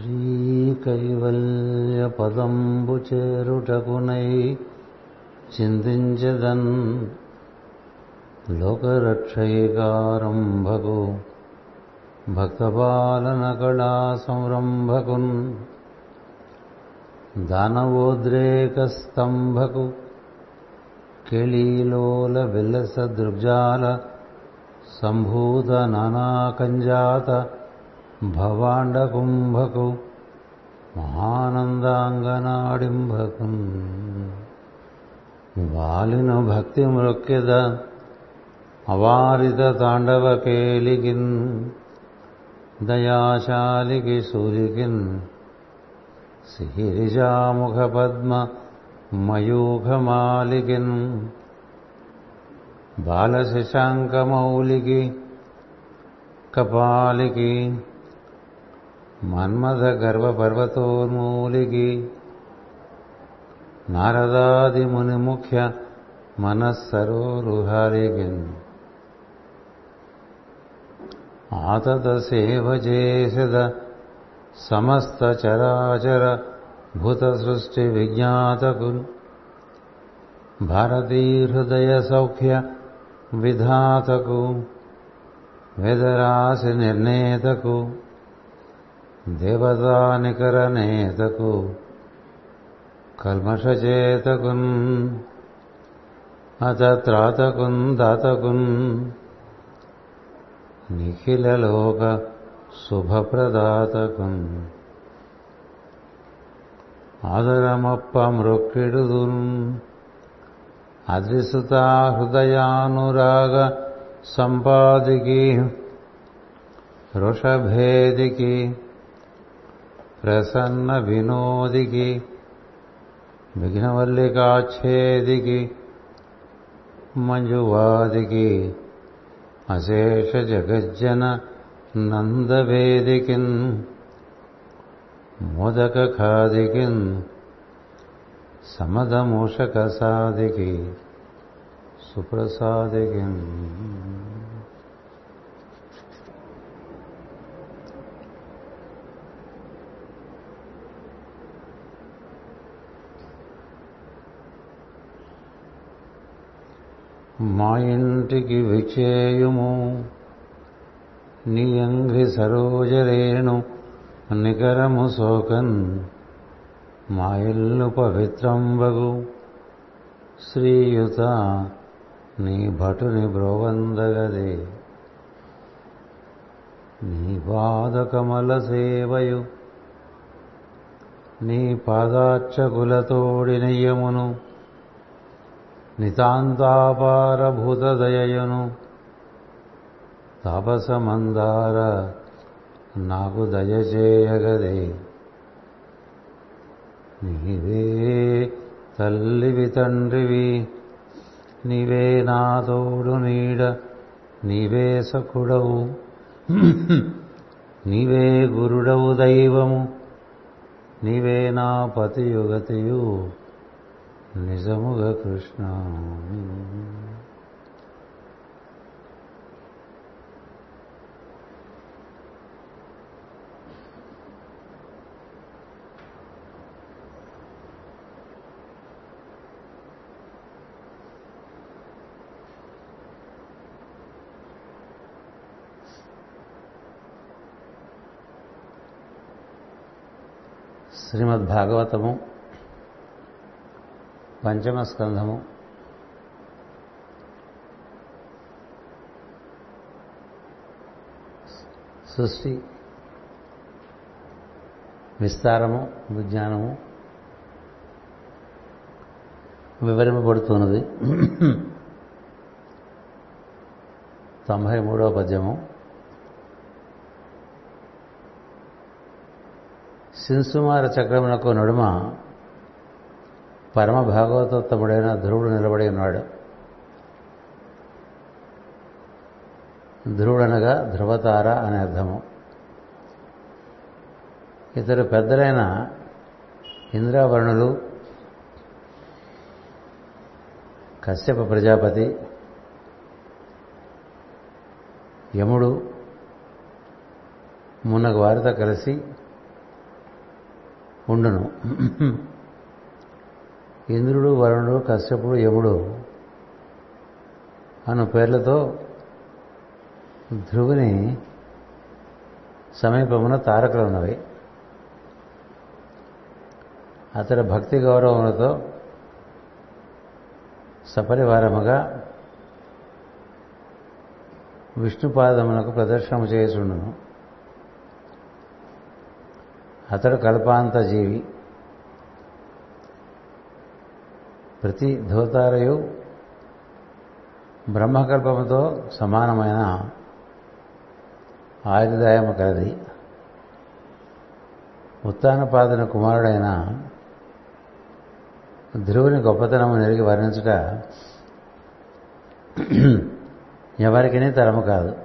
శ్రీకైవల్యపదంబు చేరుటకునై చిందించదన్ లోకరక్షయికారంభకు భక్తపాలన కళా సంరంభకున్ దానవోద్రేకస్తంభకు కెళీలోల విలస దృగ్జాల సంభూత నానాకంజాత భవాండకుంభకు మహానందాంగనాడింభకం వాలిన భక్తి మృక్కిద అవారిత తాండవ కేలికిన్ దయాశాలికి సూలికిన్ సిహిరిజాముఖ పద్మ మయూఖమాలికిన్ బాలశశాంకమౌలికి కపాలికి మన్మథ గర్వ పర్వతోన్మూలికి నారదాది ముని ముఖ్య మనస్సరోరుహారిగిన్. ఆతత సేవ చేసద సమస్త చరాచర భూత సృష్టి విజ్ఞాతకు భారతీ హృదయ సౌఖ్య విధాతకు వేదరాశి నిర్ణేతకు దేవతానికర నేతకు కల్మషచేతకున్ అతత్రాతకున్ దాతకున్ నిఖిలలోక శుభప్రదాతకున్. ఆదరమప్ప మృక్కిడుదున్ అద్రిసుతా హృదయానురాగ సంపాదికి వృషభేదికి ప్రసన్న వినోదికి విఘ్నవల్లికాచ్ఛేదికి మంజువాదికి అశేష జగజ్జన నందవేదికిన్ మోదక ఖాదికిన్ సమదమూషక సాదికి సుప్రసాదికిన్. మా ఇంటికి విచేయుము నీ అంఘ్రి సరోజరేణు నికరము శోకన్ మా ఇల్లు పవిత్రంబగు. శ్రీయుత నీ భటుని బ్రోవందగదే. నీ పాదకమల సేవయు. నీ పాదార్చకులతోడినయ్యమును నితాంతాపారభూతదయను తాపసమందార నాకు దయచేయగదే. నీవే తల్లివి తండ్రివి నీవే నా తోడు నీడ నీవే సఖుడవు నీవే గురుడవు దైవము నీవే నా పతియుగతియు. నిజముగా కృష్ణ. శ్రీమద్ భాగవతము పంచమ స్కంధము సృష్టి విస్తారము విజ్ఞానము వివరింపబడుతున్నది. తొంభై మూడవ పద్యము. శింసుమార చక్రమునకు నడుమ పరమ భాగవతోత్తముడైన ధ్రువుడు నిలబడి ఉన్నాడు. ధ్రువుడనగా ధ్రువతార అనే అర్థము. ఇతరు పెద్దలైన ఇంద్రావరుణులు కశ్యప ప్రజాపతి యముడు మున్నగు వారితో కలిసి ఉండును. ఇంద్రుడు వరుణుడు కశ్యపుడు యముడు అను పేర్లతో ధ్రువుని సమీపమున తారకలు ఉన్నవి అతడి భక్తి గౌరవములతో సపరివారముగా విష్ణుపాదమునకు ప్రదర్శనము చేయుచుండును. అతడు కల్పాంత జీవి ప్రతి ధోతారయు బ్రహ్మకల్పముతో సమానమైన ఆయుర్దాయము కలది. ఉత్తానపాదన కుమారుడైన ధ్రువుని గొప్పతనము నెరిగి వర్ణించుట ఎవరికినీ తరము కాదు.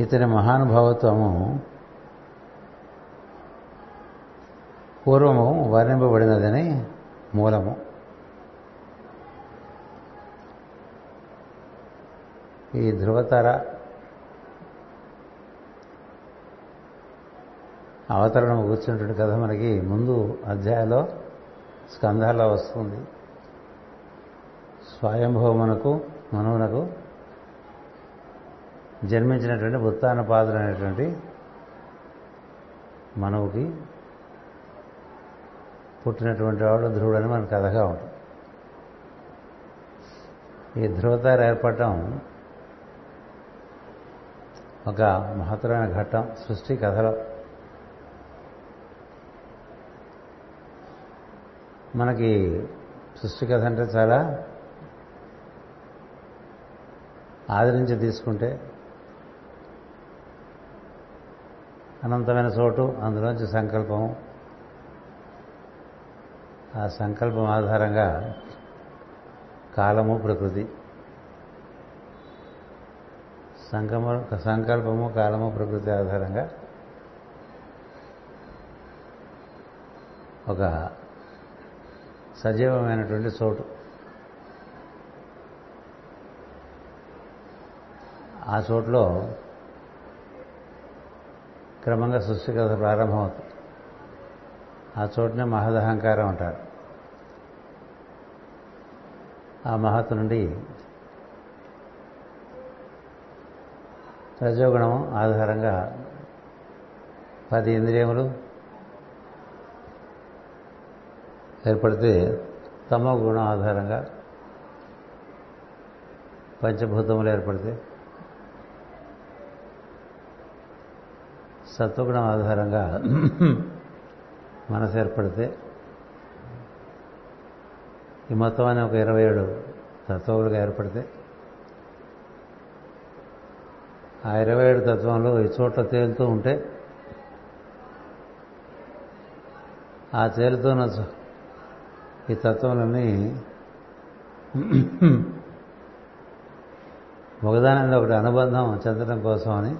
ఇతని మహానుభావత్వము పూర్వము వర్ణింపబడినదని మూలము. ఈ ధ్రువతర అవతరణం కూర్చున్నటువంటి కథ మనకి ముందు అధ్యాయంలో స్కంధాల్లో వస్తుంది. స్వయంభవమునకు మనువునకు జన్మించినటువంటి ఉత్తానపాదులు అనేటువంటి మనవుకి పుట్టినటువంటి వాడు ధ్రువుడని మన కథగా ఉంటుంది. ఈ ధ్రువతారు ఏర్పడటం ఒక మహత్తరమైన ఘట్టం సృష్టి కథలో. మనకి సృష్టి కథ అంటే చాలా ఆదరించి తీసుకుంటే అనంతమైన చోటు అందులోంచి సంకల్పము ఆ సంకల్పం ఆధారంగా కాలము ప్రకృతి. సంకమ సంకల్పము కాలము ప్రకృతి ఆధారంగా ఒక సజీవమైనటువంటి చోటు. ఆ చోట్లో క్రమంగా సృష్టి కథ ప్రారంభమవుతుంది. ఆ చోటునే మహదహంకారం అంటారు. ఆ మహత్ నుండి రజోగుణం ఆధారంగా పది ఇంద్రియములు ఏర్పడితే తమో గుణం ఆధారంగా పంచభూతములు ఏర్పడితే సత్వగుణం ఆధారంగా మనసు ఏర్పడితే ఈ మొత్తం అని ఒక ఇరవై ఏడు తత్వములుగా ఏర్పడితే ఆ ఇరవై ఏడు తత్వంలో ఈ చోట్ల తేలుతూ ఉంటే ఆ తేలుతున్న ఈ తత్వములన్నీ ఒకదాని ఒకటి అనుబంధం చెందడం కోసం అని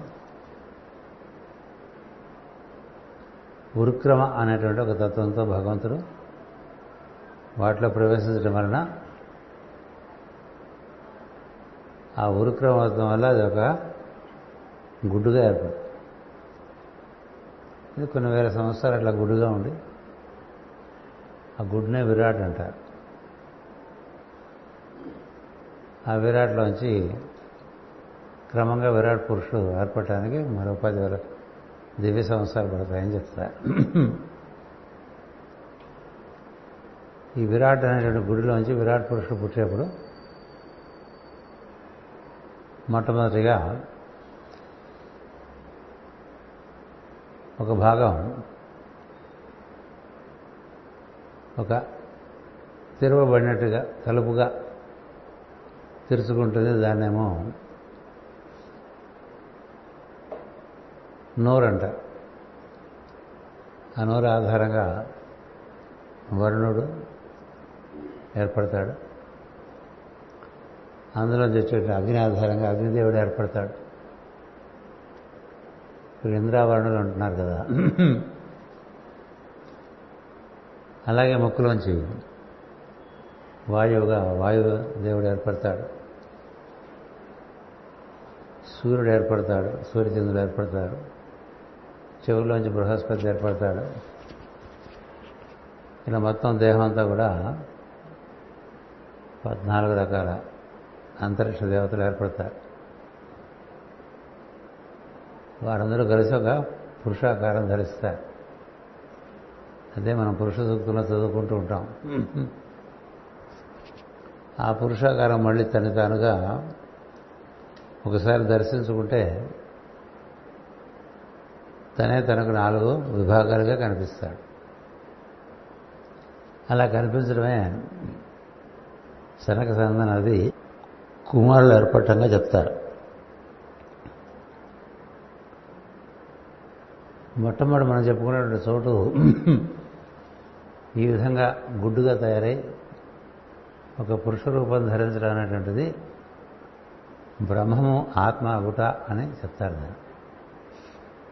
ఉరుక్రమ అనేటువంటి ఒక తత్వంతో భగవంతుడు వాటిలో ప్రవేశించడం వలన ఆ ఉరుక్రమత్వం వల్ల అది ఒక గుడ్డుగా ఏర్పడుతుంది. ఇది కొన్ని వేల సంవత్సరాలు అట్లా గుడ్డుగా ఉండి ఆ గుడ్నే విరాట్ అంటారు. ఆ విరాట్లోంచి క్రమంగా విరాట్ పురుషుడు ఏర్పడటానికి మరో పది వేల దివ్య సంవత్సరాలు పడతాయని చెప్తారు? ఈ విరాట్ అనేటువంటి గుడిలోంచి విరాట్ పురుషుడు పుట్టేప్పుడు మొట్టమొదటిగా ఒక భాగం ఒక తెరవబడినట్టుగా తలుపుగా తెరుచుకుంటుంది. దాన్నేమో నోరు అంటారు ఆ నోరు ఆధారంగా వరుణుడు ఏర్పడతాడు. అందులో తెచ్చేట అగ్ని ఆధారంగా అగ్నిదేవుడు ఏర్పడతాడు. ఇప్పుడు ఇంద్రావరణులు అంటున్నారు కదా. అలాగే ముక్కులోంచి వాయువుగా వాయువు దేవుడు ఏర్పడతాడు. సూర్యుడు ఏర్పడతాడు సూర్యచంద్రుడు ఏర్పడతాడు చెవుల్లోంచి బృహస్పతి ఏర్పడతాడు. ఇలా మొత్తం దేహం అంతా కూడా పద్నాలుగు రకాల అంతరిక్ష దేవతలు ఏర్పడతారు. వారందరూ కలిసి ఒక పురుషాకారం ధరిస్తారు. అదే మనం పురుష సూక్తుల్లో చదువుకుంటూ ఉంటాం. ఆ పురుషాకారం మళ్ళీ తను తానుగా ఒకసారి దర్శించుకుంటే తనే తనకు నాలుగు విభాగాలుగా కనిపిస్తాడు. అలా కనిపించడమే శనక సందన అది కుమారులు ఏర్పడటంగా చెప్తారు. మొట్టమొదటి మనం చెప్పుకునేటువంటి చోటు ఈ విధంగా గుడ్డుగా తయారై ఒక పురుష రూపం ధరించడం అనేటువంటిది బ్రహ్మము ఆత్మ గుట అని చెప్తారు దాన్ని.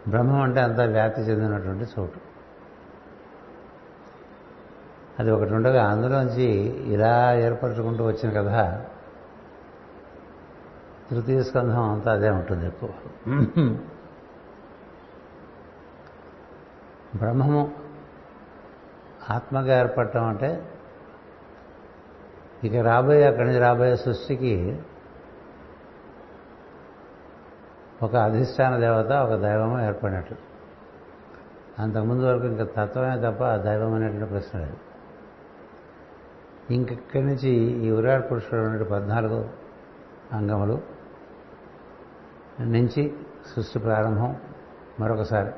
బ్రహ్మం అంటే అంతా వ్యాప్తి చెందినటువంటి చోటు. అది ఒకటి ఉండగా అందులోంచి ఇలా ఏర్పరచుకుంటూ వచ్చిన కథ తృతీయ స్కంధం అంతా అదే ఉంటుంది ఎక్కువ. బ్రహ్మము ఆత్మగా ఏర్పడటం అంటే ఇక రాబోయే అక్కడి నుంచి రాబోయే సృష్టికి ఒక అధిష్టాన దేవత ఒక దైవము ఏర్పడినట్లు అంతకుముందు వరకు ఇంకా తత్వమే తప్ప ఆ దైవం అనేటువంటి ప్రశ్న లేదు. ఇంకెక్కడి నుంచి ఈ ఉరాడు పురుషుడు ఉన్నటువంటి పద్నాలుగు అంగములు నుంచి సృష్టి ప్రారంభం మరొకసారి.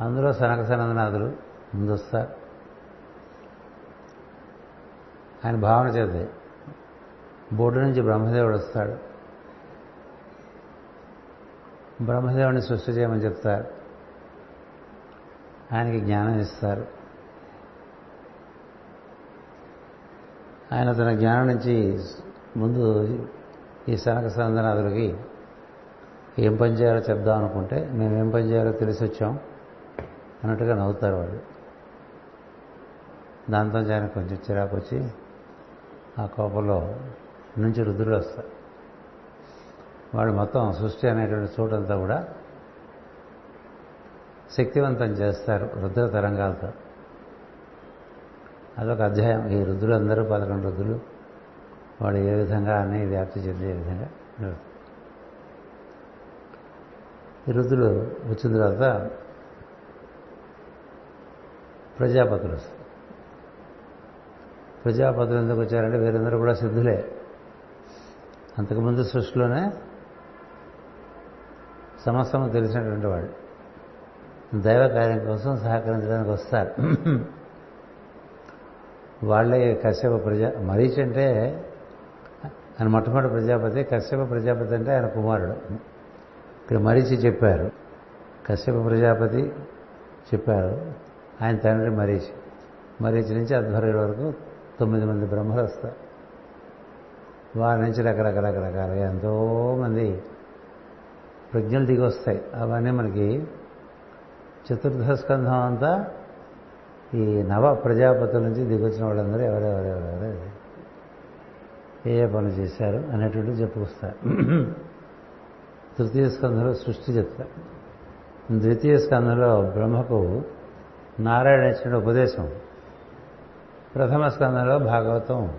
అందులో సనక సనందనాథులు ముందొస్తారు. ఆయన భావన చేద్దే బోర్డు నుంచి బ్రహ్మదేవుడు వస్తాడు. బ్రహ్మదేవుని సృష్టి చేయమని చెప్తారు. ఆయనకి జ్ఞానం ఇస్తారు. ఆయన తన జ్ఞానం నుంచి ముందు ఈ సనక సందనాథులకి ఏం పని చేయాలో చెప్దాం అనుకుంటే మేము ఏం పని చేయాలో తెలిసి వచ్చాం అన్నట్టుగా నవ్వుతారు వాళ్ళు. దాంతో ఆయన కొంచెం చిరాకు వచ్చి ఆ కోపంలో నుంచి రుద్రుడు వస్తారు. వాళ్ళు మొత్తం సృష్టి అనేటువంటి చోటంతా కూడా శక్తివంతం చేస్తారు రుద్ర తరంగాలతో. అదొక అధ్యాయం. ఈ రుద్రులు అందరూ పదకొండు రుద్రులు. వాడు ఏ విధంగా అని వ్యాప్తి చెందే విధంగా ఈ రుద్రులు వచ్చిన తర్వాత ప్రజాపతులు ప్రజాపతులు ఎందుకు వచ్చారంటే వీరందరూ కూడా సిద్ధులే. అంతకుముందు సృష్టిలోనే సమస్తము తెలిసినటువంటి వాడు. దైవ కార్యం కోసం సహకరించడానికి వస్తారు. వాళ్ళే కశ్యప ప్రజా మరీచ్ అంటే ఆయన మొట్టమొదటి ప్రజాపతి కశ్యప ప్రజాపతి అంటే ఆయన కుమారుడు. ఇక్కడ మరీచి చెప్పారు కశ్యప ప్రజాపతి చెప్పారు ఆయన తండ్రి మరీచి. మరీచి నుంచి అధ్వర్యుల వరకు తొమ్మిది మంది బ్రహ్మలు వస్తారు. వారి నుంచి రకరకరకరకాలుగా ఎంతోమంది ప్రజ్ఞలు దిగి వస్తాయి అవన్నీ మనకి చతుర్థ స్కంధం అంతా ఈ నవ ప్రజాపతుల నుంచి దిగొచ్చిన వాళ్ళందరూ ఎవరెవరెవరెవరు? ఏ ఏ పనులు చేశారు అనేటువంటి చెప్పుకొస్తారు. తృతీయ స్కంధంలో సృష్టి చెప్తారు. ద్వితీయ స్కంధంలో బ్రహ్మకు నారాయణ ఇచ్చిన ఉపదేశం. ప్రథమ స్కంధంలో భాగవతం.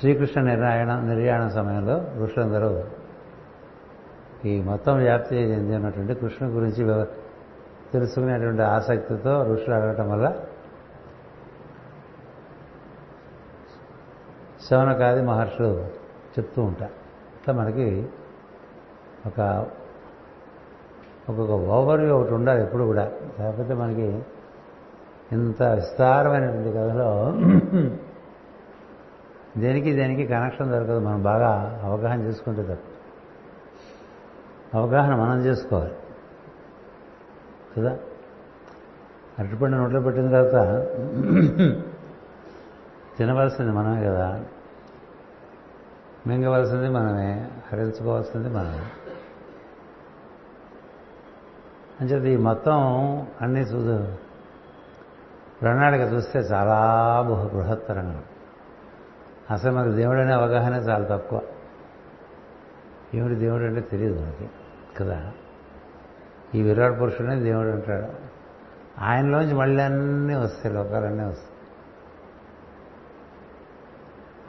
శ్రీకృష్ణ నిర్యాణ నిర్యాణ సమయంలో ఋషులందరూ ఈ మొత్తం వ్యాప్తి చెందినటువంటి కృష్ణ గురించి తెలుసుకునేటువంటి ఆసక్తితో ఋషులు అడగటం వల్ల శవనకాది మహర్షులు చెప్తూ ఉంటారు. ఇట్లా మనకి ఒక ఒక్కొక్క ఓవర్వ్యూ ఒకటి ఉండాలి ఎప్పుడు కూడా. లేకపోతే మనకి ఇంత విస్తారమైనటువంటి కథలో దేనికి దేనికి కనెక్షన్ దొరకదు. మనం బాగా అవగాహన చేసుకుంటే తప్ప. అవగాహన మనం చేసుకోవాలి. కదా? అరటిపండు నోట్లో పెట్టిన తర్వాత తినవలసింది మనమే కదా? మింగవలసింది మనమే హరించుకోవాల్సింది మనమే. అంచేది ఈ మొత్తం అన్ని చూ ప్రణాళిక చూస్తే చాలా బృహ బృహత్తరంగా అసలు మనకు దేవుడనే అవగాహన చాలా తక్కువ. ఏమిటి దేవుడు అంటే తెలియదు మనకి. కదా. ఈ విరాట్ పురుషుడే దేవుడు అంటాడు. ఆయనలోంచి మళ్ళీ అన్నీ వస్తాయి లోకాలన్నీ వస్తాయి.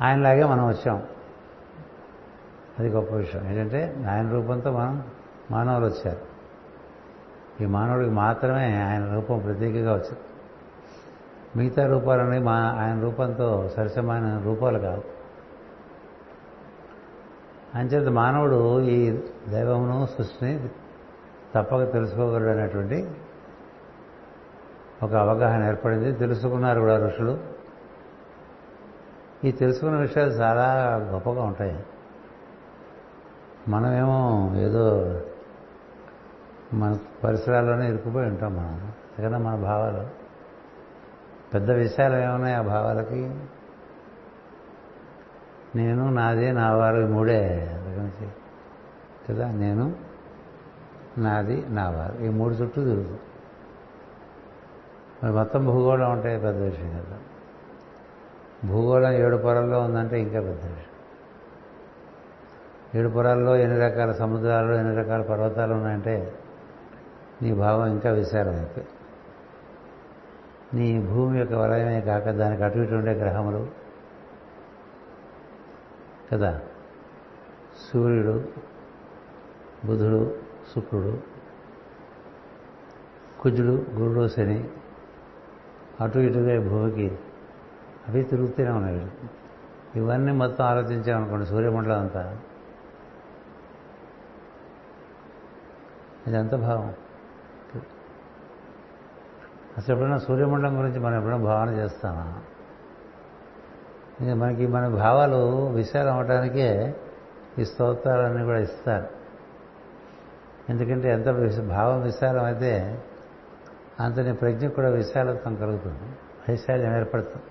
ఆయనలాగే మనం వచ్చాం. అది గొప్ప విషయం. ఏంటంటే ఆయన రూపంతో మనం మానవులు వచ్చారు. ఈ మానవుడికి మాత్రమే ఆయన రూపం ప్రత్యేకంగా వచ్చింది. మిగతా రూపాలన్నీ మా ఆయన రూపంతో సరసమైన రూపాలు కావు. అంచేత మానవుడు ఈ దైవమును సృష్టిని తప్పక తెలుసుకోగలడు అనేటువంటి ఒక అవగాహన ఏర్పడింది. తెలుసుకున్నారు కూడా ఋషులు. ఈ తెలుసుకున్న విషయాలు చాలా గొప్పగా ఉంటాయి. మనమేమో ఏదో మన పరిసరాల్లోనే ఇరుక్కుపోయి ఉంటాం మనం. ఎందుకంటే మన భావాలు. పెద్ద విషయాలు ఏమున్నాయి ఆ భావాలకి? నేను నాది నా వారు మూడే కదా? నేను నాది నా వారు ఈ మూడు చుట్టూ తిరుగుతాం మరి మొత్తం భూగోళం అంటే పెద్ద విషయం కదా. భూగోళం ఏడు పొరల్లో ఉందంటే ఇంకా పెద్ద విషయం. ఏడు పొరల్లో ఎన్ని రకాల సముద్రాలు ఎన్ని రకాల పర్వతాలు ఉన్నాయంటే నీ భావం ఇంకా విశాలమైపోయి. నీ భూమి యొక్క వలయమే కాక దానికి అటు ఇటు ఉండే గ్రహములు కదా? సూర్యుడు బుధుడు శుక్రుడు కుజుడు గురుడు శని అటు ఇటుగా భూమికి అవి తిరుగుతూనే ఉన్నాయి. ఇవన్నీ మొత్తం ఆలోచించామనుకోండి సూర్యమండలం అంతా. ఇదంత భావం? అసలు ఎప్పుడైనా సూర్యమండలం గురించి మనం ఎప్పుడైనా భావన చేస్తామా? మనకి మన భావాలు విశాలం అవడానికే ఈ స్తోత్రాలన్నీ కూడా ఇస్తారు. ఎందుకంటే ఎంత భావం విశాలం అయితే అంత నీ ప్రజ్ఞ కూడా విశాలత్వం కలుగుతుంది. వైశాల్యం ఏర్పడుతుంది.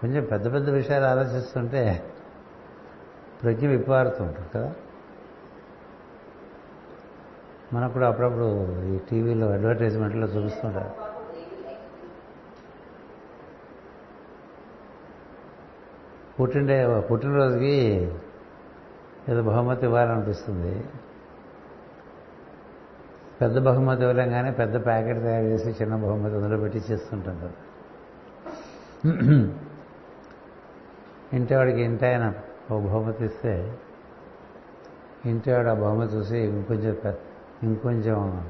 కొంచెం పెద్ద పెద్ద విషయాలు ఆలోచిస్తుంటే ప్రజ్ఞ విప్పారుతుంటుంది కదా. మనకు కూడా అప్పుడప్పుడు ఈ టీవీలో అడ్వర్టైజ్మెంట్లో చూపిస్తుంటారు. పుట్టిండే పుట్టినరోజుకి ఏదో బహుమతి ఇవ్వాలనిపిస్తుంది. పెద్ద బహుమతి ఇవ్వలేగానే పెద్ద ప్యాకెట్ తయారు చేసి చిన్న బహుమతి అందులో పెట్టి చేస్తుంటాం కదా ఇంటివాడికి ఇంటి ఆయన ఒక బహుమతి ఇస్తే ఇంటివాడు ఆ బహుమతి చూసి ఇంకొంచెం ఇంకొంచెం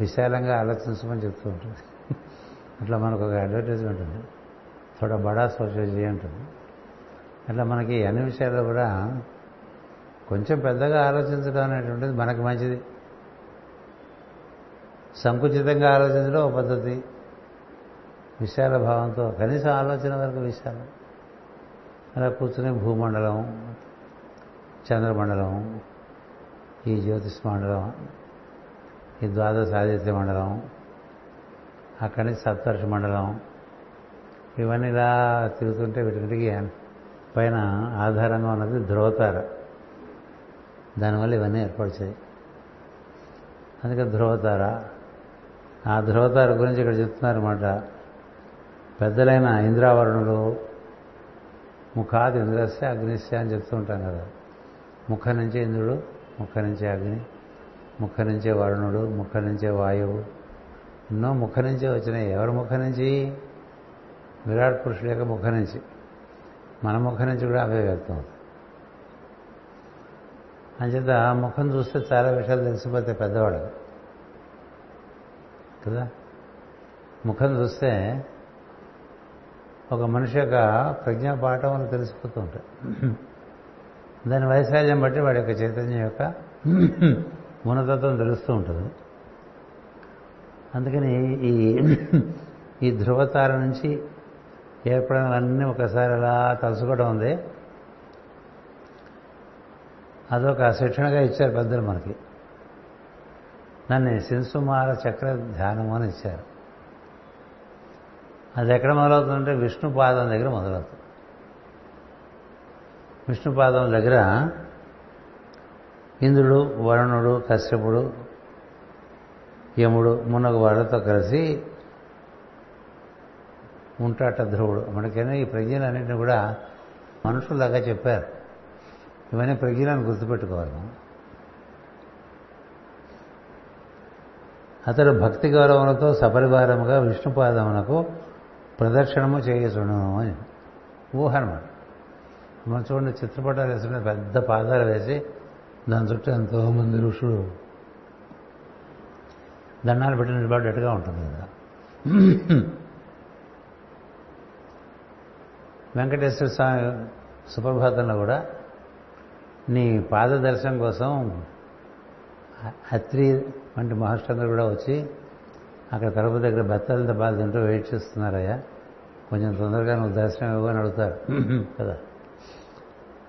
విశాలంగా ఆలోచించమని చెప్తూ ఉంటుంది. అట్లా మనకు ఒక అడ్వర్టైజ్మెంట్ ఉంది థోడా బడా సోషాలజీ ఉంటుంది. అట్లా మనకి అన్ని విషయాల్లో కూడా కొంచెం పెద్దగా ఆలోచించడం అనేటువంటిది మనకు మంచిది. సంకుచితంగా ఆలోచించడం ఒక పద్ధతి. విశాల భావంతో కనీసం ఆలోచన వరకు విశాలం. అలా కూర్చుని భూమండలం చంద్రమండలం ఈ జ్యోతిష్ మండలం ఈ ద్వాదశ ఆదిత్య మండలం అక్కడి నుంచి సప్తర్షి మండలం ఇవన్నీ ఇలా తిరుగుతుంటే వీటికి పైన ఆధారంగా ఉన్నది ధ్రువతార దానివల్ల ఇవన్నీ ఏర్పడిచాయి అందుకే ధ్రువతార ఆ ధ్రువతార గురించి ఇక్కడ చెప్తున్నారన్నమాట పెద్దలైన ఇంద్రావరణులు ముఖాది ఇంద్రస్తే అగ్నిస్తే అని చెప్తూ ఉంటాం కదా. ముఖ నుంచి ఇంద్రుడు ముఖ నుంచి అగ్ని ముఖ నుంచే వరుణుడు ముఖ నుంచే వాయువు. ఎన్నో ముఖ నుంచే వచ్చినాయి. ఎవరి ముఖ నుంచి? విరాట్ పురుషుడు యొక్క ముఖ నుంచి. మన ముఖం నుంచి కూడా అవే వ్యక్తం అవుతాయి అంచేత ముఖం చూస్తే చాలా విషయాలు తెలిసిపోతే పెద్దవాడు. కదా? ముఖం చూస్తే ఒక మనిషి యొక్క ప్రజ్ఞాపాఠములు తెలిసిపోతూ ఉంటాయి. దాని వైశాల్యం బట్టి వాడి యొక్క చైతన్యం యొక్క ఉన్నతత్వం తెలుస్తూ ఉంటుంది. అందుకని ఈ ఈ ధృవతార నుంచి ఏర్పడినవన్నీ ఒకసారి అలా తలుసుకోవడం ఉంది. అదొక శిక్షణగా ఇచ్చారు పెద్దలు మనకి. నన్ను శింసుమార చక్ర ధ్యానము అని ఇచ్చారు. అది ఎక్కడ మొదలవుతుందంటే విష్ణు పాదం దగ్గర మొదలవుతుంది. విష్ణు పాదం దగ్గర ఇంద్రుడు వరుణుడు కశ్యపుడు యముడు మున్నగు వాళ్ళతో కలిసి ఉంటాట ధ్రువుడు మనకైనా ఈ ప్రజ్ఞలన్నింటినీ కూడా మనుషుల్లాగా చెప్పారు. ఇవన్నీ ప్రజ్ఞలను గుర్తుపెట్టుకోవాలి అతడు భక్తి గౌరవములతో సపరివారముగా విష్ణుపాదమునకు ప్రదక్షిణము చేయచును అని. ఊహ అనమాట మనం చూడండి చిత్రపటాలు వేసుకుని పెద్ద పాదాలు వేసి దాని చుట్టూ ఎంతో మంది ఋషులు దండాలు పెట్టి నిలబడ్డట్టుగా ఉంటుంది కదా. వెంకటేశ్వర స్వామి సుప్రభాతంలో కూడా నీ పాద దర్శనం కోసం అత్రి వంటి మహర్షులందరూ కూడా వచ్చి అక్కడ కడప దగ్గర బత్తాలతో బాధ తింటూ వెయిట్ చేస్తున్నారయ్యా. కొంచెం తొందరగా నువ్వు దర్శనం ఇవ్వని అడుగుతారు. కదా.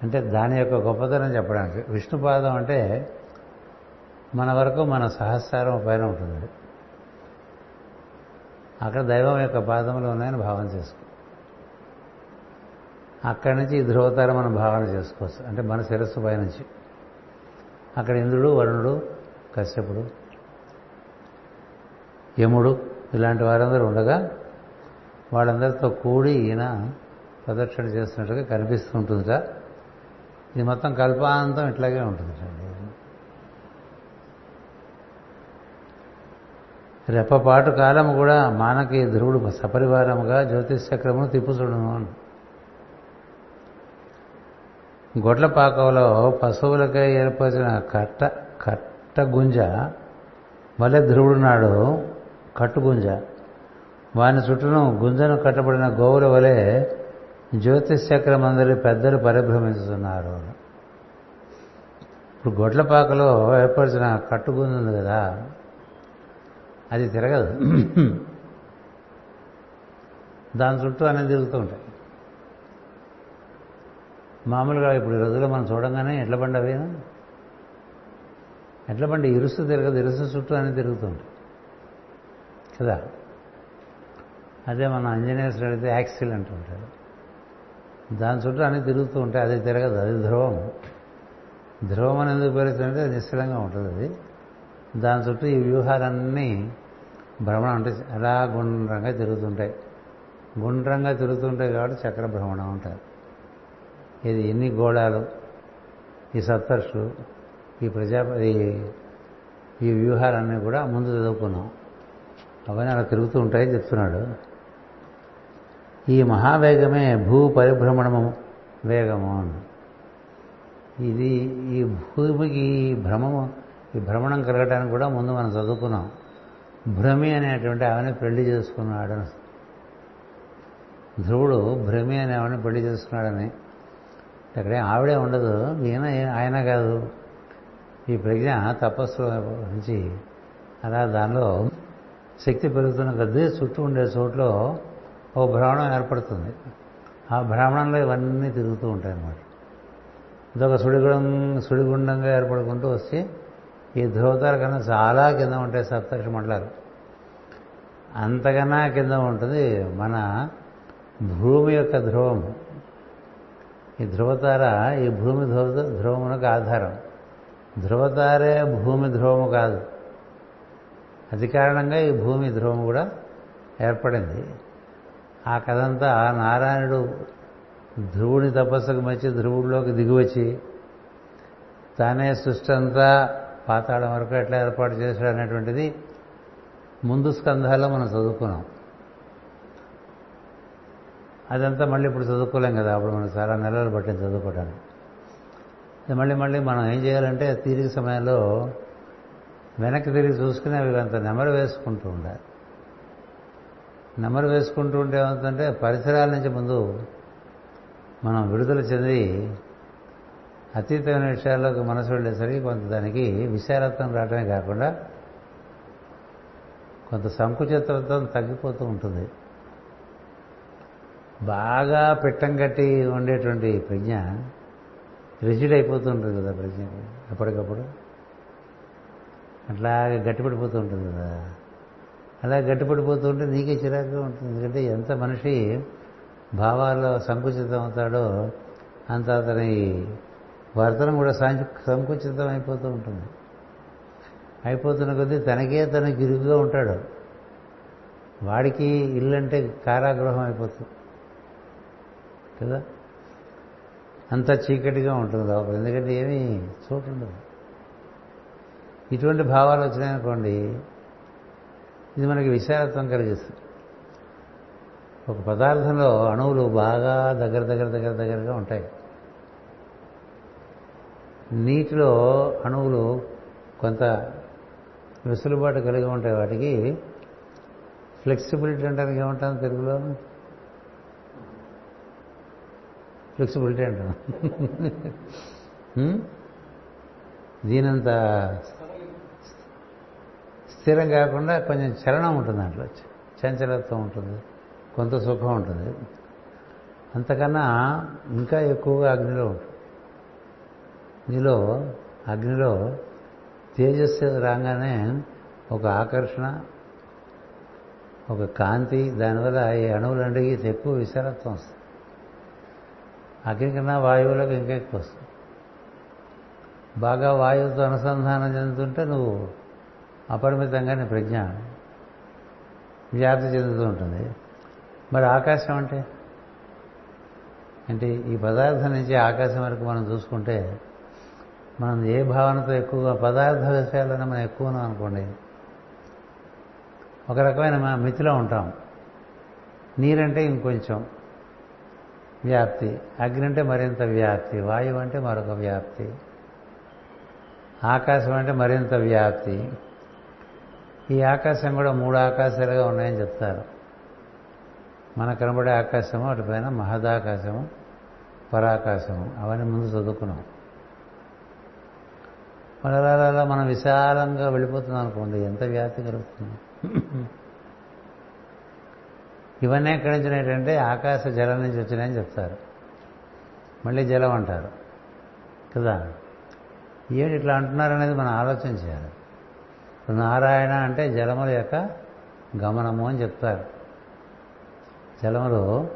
అంటే దాని యొక్క గొప్పతనం చెప్పడానికి విష్ణుపాదం అంటే మన వరకు మన సహస్రం పైన ఉంటుంది అక్కడ దైవం యొక్క పాదములు ఉన్నాయని భావన చేసుకో అక్కడి నుంచి ఈ ధ్రువతారం మనం భావన చేసుకోవచ్చు. అంటే మన శిరస్సు పైనుంచి అక్కడ ఇంద్రుడు వరుణుడు కశ్యపుడు యముడు ఇలాంటి వారందరూ ఉండగా వాళ్ళందరితో కూడి ఈయన ప్రదక్షిణ చేస్తున్నట్టుగా కనిపిస్తూ ఉంటుందిట ఇది మొత్తం కల్పాంతం ఇట్లాగే ఉంటుంది రెప్పపాటు కాలము కూడా మానకి ధ్రువుడు సపరివారముగా జ్యోతిష్ తిప్పుచుడును అని. గొడ్లపాకంలో పశువులకై ఏర్పరిచిన కట్ట కట్ట గుంజ వలె ధ్రువుడున్నాడు కట్టుగుంజ. వాని చుట్టూను గుంజను కట్టబడిన గోవుల వలె జ్యోతిష్చక్రమందరి పెద్దలు పరిభ్రమిస్తున్నారు ఇప్పుడు గొడ్లపాకలో ఏర్పరిచిన కట్టుగుంజ ఉంది కదా అది తిరగదు. దాని చుట్టూ అనేది తిరుగుతూ ఉంటాయి. మామూలుగా ఇప్పుడు ఈ రోజుల్లో మనం చూడంగానే ఎట్ల బండి అవి ఎట్ల బండి ఇరుసు తిరగదు ఇరుసు చుట్టూ అని తిరుగుతుంది కదా? అదే మన ఇంజనీర్స్ అడిగితే యాక్సిడెంట్ ఉంటారు. దాని చుట్టూ అన్నీ తిరుగుతూ ఉంటాయి అది తిరగదు అది ధ్రువం. ధ్రువం అని ఎందుకు పేరుతుంటే అది నిశ్చలంగా ఉంటుంది అది. దాని చుట్టూ ఈ వ్యూహాలన్నీ భ్రమణం అంటే అలా గుండ్రంగా తిరుగుతుంటాయి. గుండ్రంగా తిరుగుతుంటాయి కాబట్టి చక్ర భ్రమణం ఉంటారు ఇది ఎన్ని గోళాలు? ఈ సప్తర్షులు ఈ ప్రజాపతి ఈ వ్యూహాలన్నీ కూడా ముందు చదువుకున్నాం. అవన్నీ అలా తిరుగుతూ ఉంటాయని చెప్తున్నాడు. ఈ మహావేగమే భూ పరిభ్రమణము వేగము అని ఇది ఈ భూమికి ఈ భ్రమము ఈ భ్రమణం కలగడానికి కూడా ముందు మనం చదువుకున్నాం. భ్రమి అనేటువంటి ఆమెను పెళ్ళి చేసుకున్నాడు ధ్రువుడు భ్రమి అనే ఆమెను పెళ్ళి చేసుకున్నాడని అక్కడే ఆవిడే ఉండదు ఈయన ఆయన కాదు. ఈ ప్రజ్ఞ తపస్సు నుంచి అలా దానిలో శక్తి పెరుగుతున్న కొద్దీ చుట్టూ ఉండే చోట్లో ఓ భ్రమణం ఏర్పడుతుంది. ఆ భ్రమణంలో ఇవన్నీ తిరుగుతూ ఉంటాయి అన్నమాట ఇదొక సుడిగుండం సుడిగుండంగా ఏర్పడుకుంటూ వచ్చి ఈ ధ్రువతార కన్నా చాలా కింద ఉంటాయి సప్తర్షి మండలాలు. అంతకన్నా కింద ఉంటుంది మన భూమి యొక్క ధ్రువం ఈ ధ్రువతార ఈ భూమి ధ్రువ ధ్రువమునకు ఆధారం. ధ్రువతారే భూమి ధ్రువము కాదు. అది కారణంగా ఈ భూమి ధ్రువం కూడా ఏర్పడింది. ఆ కథంతా నారాయణుడు ధ్రువుని తపస్సుకు మెచ్చి ధ్రువుడిలోకి దిగివచ్చి తానే సృష్టి అంతా పాతాళం వరకు ఎట్లా ఏర్పాటు చేశాడు అనేటువంటిది ముందు స్కంధాల్లో మనం చదువుకున్నాం. అదంతా మళ్ళీ ఇప్పుడు చదువుకోలేం కదా అప్పుడు మనం చాలా నెలలు పట్టింది చదువుకోవడానికి మళ్ళీ మళ్ళీ మనం ఏం చేయాలంటే తీరిక సమయంలో వెనక్కి తిరిగి చూసుకుని అవి అంత నెమరు వేసుకుంటూ ఉండాలి. నెమరు వేసుకుంటూ ఉంటే ఏమవుతుందంటే పరిసరాల నుంచి ముందు మనం విడుదల చెంది అతీతమైన విషయాల్లోకి మనసు వెళ్ళేసరికి కొంత దానికి విశాలత్వం రావడమే కాకుండా కొంత సంకుచితత్వం తగ్గిపోతూ ఉంటుంది. బాగా పిట్టం కట్టి ఉండేటువంటి ప్రజ్ఞ రిజిడ్ అయిపోతుంటుంది కదా ప్రజ్ఞ ఎప్పటికప్పుడు అట్లాగే గట్టిపడిపోతూ ఉంటుంది కదా. అలా గట్టిపడిపోతూ ఉంటే నీకే చిరాకుగా ఉంటుంది. ఎందుకంటే ఎంత మనిషి భావాల్లో సంకుచితం అవుతాడో అంత అతని వర్తనం కూడా సంకుచితం అయిపోతూ ఉంటుంది. అయిపోతున్న కొద్దీ తనకే తన గిరుగుగా ఉంటాడు. వాడికి ఇల్లు అంటే కారాగృహం అయిపోతుంది. కదా? అంత చీకటిగా ఉంటుంది లోపల ఎందుకంటే ఏమీ చూడండి ఇటువంటి భావాలు వచ్చినాయనుకోండి ఇది మనకి విశాలత్వం కలిగిస్తుంది. ఒక పదార్థంలో అణువులు బాగా దగ్గర దగ్గర దగ్గర దగ్గరగా ఉంటాయి. నీటిలో అణువులు కొంత వెసులుబాటు కలిగి ఉంటాయి వాటికి ఫ్లెక్సిబిలిటీ అంటారు ఏమంటాను తెలుగులో? ఫ్లెక్సిబిలిటీ అంటాను దీనంత స్థిరం కాకుండా కొంచెం చలనం ఉంటుంది దాంట్లో చంచలత్వం ఉంటుంది. కొంత సుఖం ఉంటుంది. అంతకన్నా ఇంకా ఎక్కువగా అగ్నిలో ఉంటుంది. నీలో అగ్నిలో తేజస్సు రాగానే ఒక ఆకర్షణ ఒక కాంతి దానివల్ల ఈ అణువులంటికి ఎక్కువ విశాలత్వం వస్తుంది. అగ్ని కన్నా వాయువులకు ఇంకా ఎక్కువ వస్తుంది. బాగా వాయువుతో అనుసంధానం చెందుతుంటే నువ్వు అపరిమితంగా నీ ప్రజ్ఞ వ్యాప్తి చెందుతూ ఉంటుంది. మరి ఆకాశం అంటే? అంటే ఈ పదార్థం నుంచి ఆకాశం వరకు మనం చూసుకుంటే మనం ఏ భావనతో ఎక్కువగా పదార్థ విషయాలను మనం ఎక్కువ అనుకోండి. ఒక రకమైన మితిలో ఉంటాం. నీరంటే ఇంకొంచెం. వ్యాప్తి. అగ్ని అంటే మరింత వ్యాప్తి. వాయువు అంటే మరొక వ్యాప్తి. ఆకాశం అంటే మరింత వ్యాప్తి. ఈ ఆకాశం కూడా మూడు ఆకాశాలుగా ఉన్నాయని చెప్తారు. మన కనబడే ఆకాశము అటుపైన మహదాకాశము పరాకాశము. అవన్నీ ముందు చదువుకున్నాం. మరి అలా మనం విశాలంగా వెళ్ళిపోతున్నాం అనుకోండి ఎంత వ్యాప్తి కలుగుతుంది? ఇవన్నీ ఎక్కడి నుంచి ఏంటంటే ఆకాశ జలం నుంచి వచ్చినాయని చెప్తారు. మళ్ళీ జలం అంటారు. కదా? ఏమిటి ఇట్లా అంటున్నారనేది మనం ఆలోచన చేయాలి. నారాయణ అంటే జలముల యొక్క గమనము అని చెప్తారు. జలములు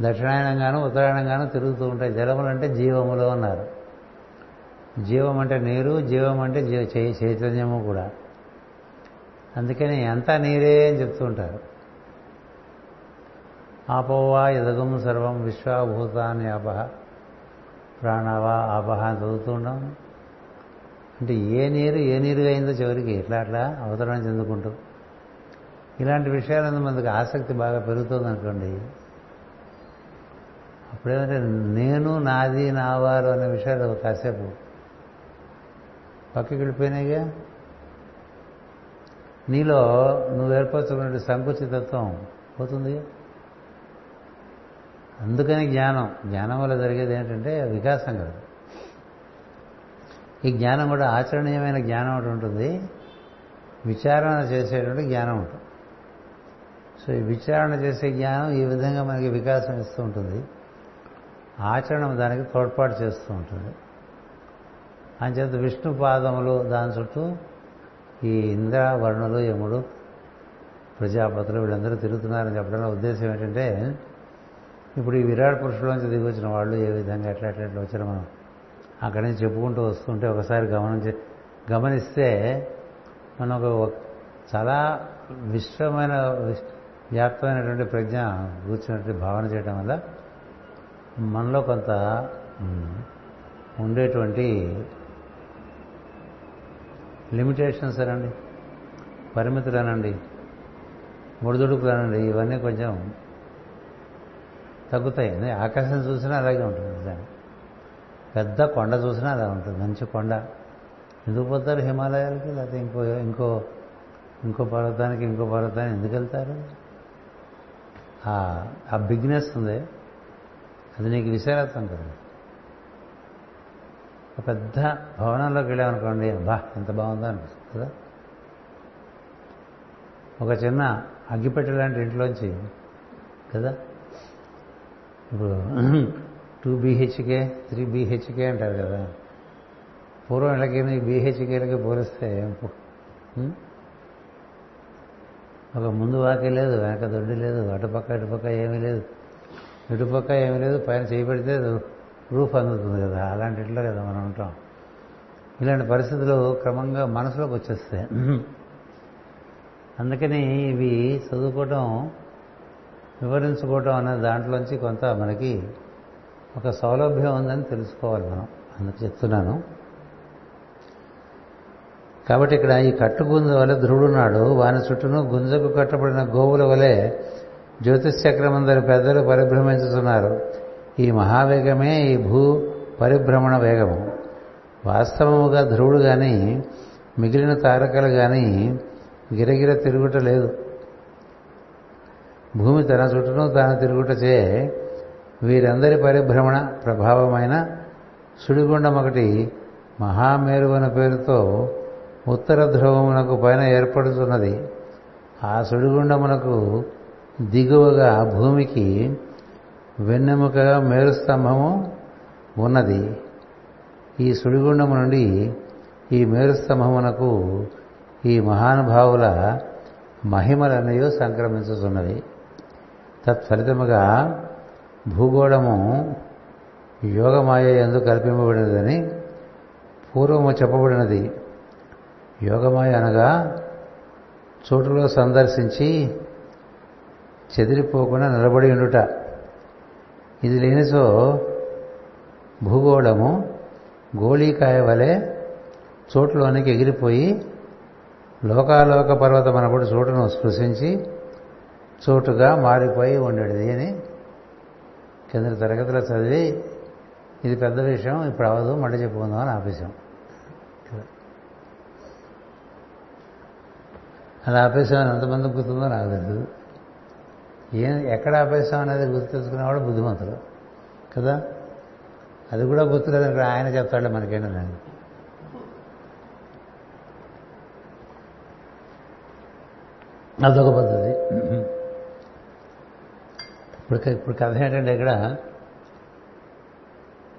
దక్షిణాయనంగాను ఉత్తరాయణంగాను తిరుగుతూ ఉంటాయి. జలములు అంటే జీవములు అన్నారు. జీవం అంటే నీరు జీవం అంటే జీవ చైతన్యము కూడా. అందుకని అంతా నీరే అని చెప్తూ ఉంటారు. ఆపోవా ఎదగం సర్వం విశ్వభూతాన్ని అపహ ప్రాణవా ఆపహ అని చదువుతూ అంటే ఏ నీరు ఏ నీరుగా అయిందో చివరికి ఇట్లా అట్లా అవతరణ చెందుకుంటూ ఇలాంటి విషయాలందు మనకు ఆసక్తి బాగా పెరుగుతుంది అనుకోండి? అప్పుడేమంటే నేను నాది నావారు అనే విషయాలు కాసేపు పక్కకి వెళ్ళిపోయినాయిగా. నీలో నువ్వు ఏర్పరచుకున్న సంకుచితత్వం పోతుంది? అందుకని జ్ఞానం. జ్ఞానం వల్ల జరిగేది ఏంటంటే వికాసం కదా. ఈ జ్ఞానం కూడా ఆచరణీయమైన జ్ఞానం ఒకటి ఉంటుంది. విచారణ చేసేటువంటి జ్ఞానం ఉంటుంది సో ఈ విచారణ చేసే జ్ఞానం ఈ విధంగా మనకి వికాసం ఇస్తూ ఉంటుంది. ఆచరణ దానికి తోడ్పాటు చేస్తూ ఉంటుంది. అంచేత విష్ణు పాదములు దాని చుట్టూ ఈ ఇంద్ర వర్ణులు యముడు ప్రజాపతులు వీళ్ళందరూ తిరుగుతున్నారని చెప్పడంలో ఉద్దేశం ఏంటంటే ఇప్పుడు ఈ విరాట్ పురుషులోంచి దిగి వచ్చిన వాళ్ళు ఏ విధంగా ఎట్లా ఎట్లా ఎట్లా వచ్చారో మనం అక్కడి నుంచి చెప్పుకుంటూ వస్తుంటే ఒకసారి గమనించి గమనిస్తే మనం ఒక చాలా విశ్వమైన వ్యాప్తమైనటువంటి ప్రజ్ఞ కూర్చున్నటువంటి భావన చేయడం వల్ల మనలో కొంత ఉండేటువంటి లిమిటేషన్స్ అనండి పరిమితులు అనండి ముడిదుడుకులు అనండి ఇవన్నీ కొంచెం తగ్గుతాయి. ఆకాశం చూసినా అలాగే ఉంటుంది పెద్ద కొండ చూసినా అలా ఉంటుంది. మంచి కొండ. ఎందుకు పోతారు హిమాలయాలకి? లేకపోతే ఇంకో ఇంకో ఇంకో పర్వతానికి ఇంకో పర్వతానికి ఎందుకు వెళ్తారు? ఆ బిగ్నెస్ ఉంది. అది నీకు విశాలత్వం కదా. పెద్ద భవనంలోకి వెళ్ళామనుకోండి బా ఎంత బాగుందో అనిపిస్తుంది కదా. ఒక చిన్న అగ్గిపెట్టె లాంటి ఇంట్లోంచి కదా ఇప్పుడు టూ బీహెచ్కే త్రీ బీహెచ్కే అంటారు కదా. పూర్వం ఇళ్ళకి బీహెచ్కేలకి పోలిస్తే ఒక ముందు వాకి లేదు వెనక దొడ్డి లేదు అటుపక్క ఇటుపక్క ఏమీ లేదు. ఇటుపక్క ఏమీ లేదు పైన చేయబడితే రూఫ్ అందుతుంది కదా అలాంటి ఇట్లో కదా మనం ఉంటాం. ఇలాంటి పరిస్థితులు క్రమంగా మనసులోకి వచ్చేస్తాయి. అందుకని ఇవి చదువుకోవటం వివరించుకోవటం అనే దాంట్లోంచి కొంత మనకి ఒక సౌలభ్యం ఉందని తెలుసుకోవాలి మనం. అందుకు చెప్తున్నాను. కాబట్టి ఇక్కడ ఈ కట్టుగుంజ వలె ధ్రువుడున్నాడు వాని చుట్టూను గుంజకు కట్టబడిన గోవుల వలె జ్యోతిష్చక్రమందరి పెద్దలు పరిభ్రమించుతున్నారు. ఈ మహావేగమే ఈ భూ పరిభ్రమణ వేగము. వాస్తవముగా ధ్రువుడు కానీ మిగిలిన తారకలు కానీ గిరగిర తిరుగుట లేదు. భూమి తన చుట్టూను తాను తిరుగుటచే వీరందరి పరిభ్రమణ ప్రభావమైన సుడిగుండం ఒకటి మహామేరువన పేరుతో ఉత్తర ధ్రువమునకు పైన ఏర్పడుతున్నది ఆ సుడిగుండమునకు దిగువగా భూమికి వెన్నెముకగా మేరుస్తంభము ఉన్నది. ఈ సుడిగుండము నుండి ఈ మేరుస్తంభమునకు ఈ మహానుభావుల మహిమలన్నయో సంక్రమించుతున్నవి తత్ఫలితముగా భూగోళము యోగమాయ ఎందు కల్పింపబడినదని పూర్వము చెప్పబడినది. యోగమాయ అనగా చోటులో సందర్శించి చెదిరిపోకుండా నిలబడి ఉండుట. ఇది లేనిసో భూగోళము గోళీకాయ వలె చోట్లోనికి ఎగిరిపోయి లోకాలోక పర్వతం అనబడి చోటును స్పృశించి చోటుగా మారిపోయి ఉండేది. అని కింద తరగతిలో చదివి ఇది పెద్ద విషయం ఇప్పుడు అవదు మళ్ళీ చెప్పుకుందాం అని ఆపేశాం. అలా ఆపేసామని ఎంతమంది గుర్తుందో నాకు తెలియదు ఏం ఎక్కడ ఆపేసాం అనేది గుర్తు తెచ్చుకునేవాడు బుద్ధిమంతుడు కదా? అది కూడా గుర్తులేదు ఇక్కడ ఆయన చెప్తాడు మనకేంటి నేను అదొక పద్ధతి. ఇప్పుడు ఇప్పుడు కథ ఏంటంటే ఇక్కడ.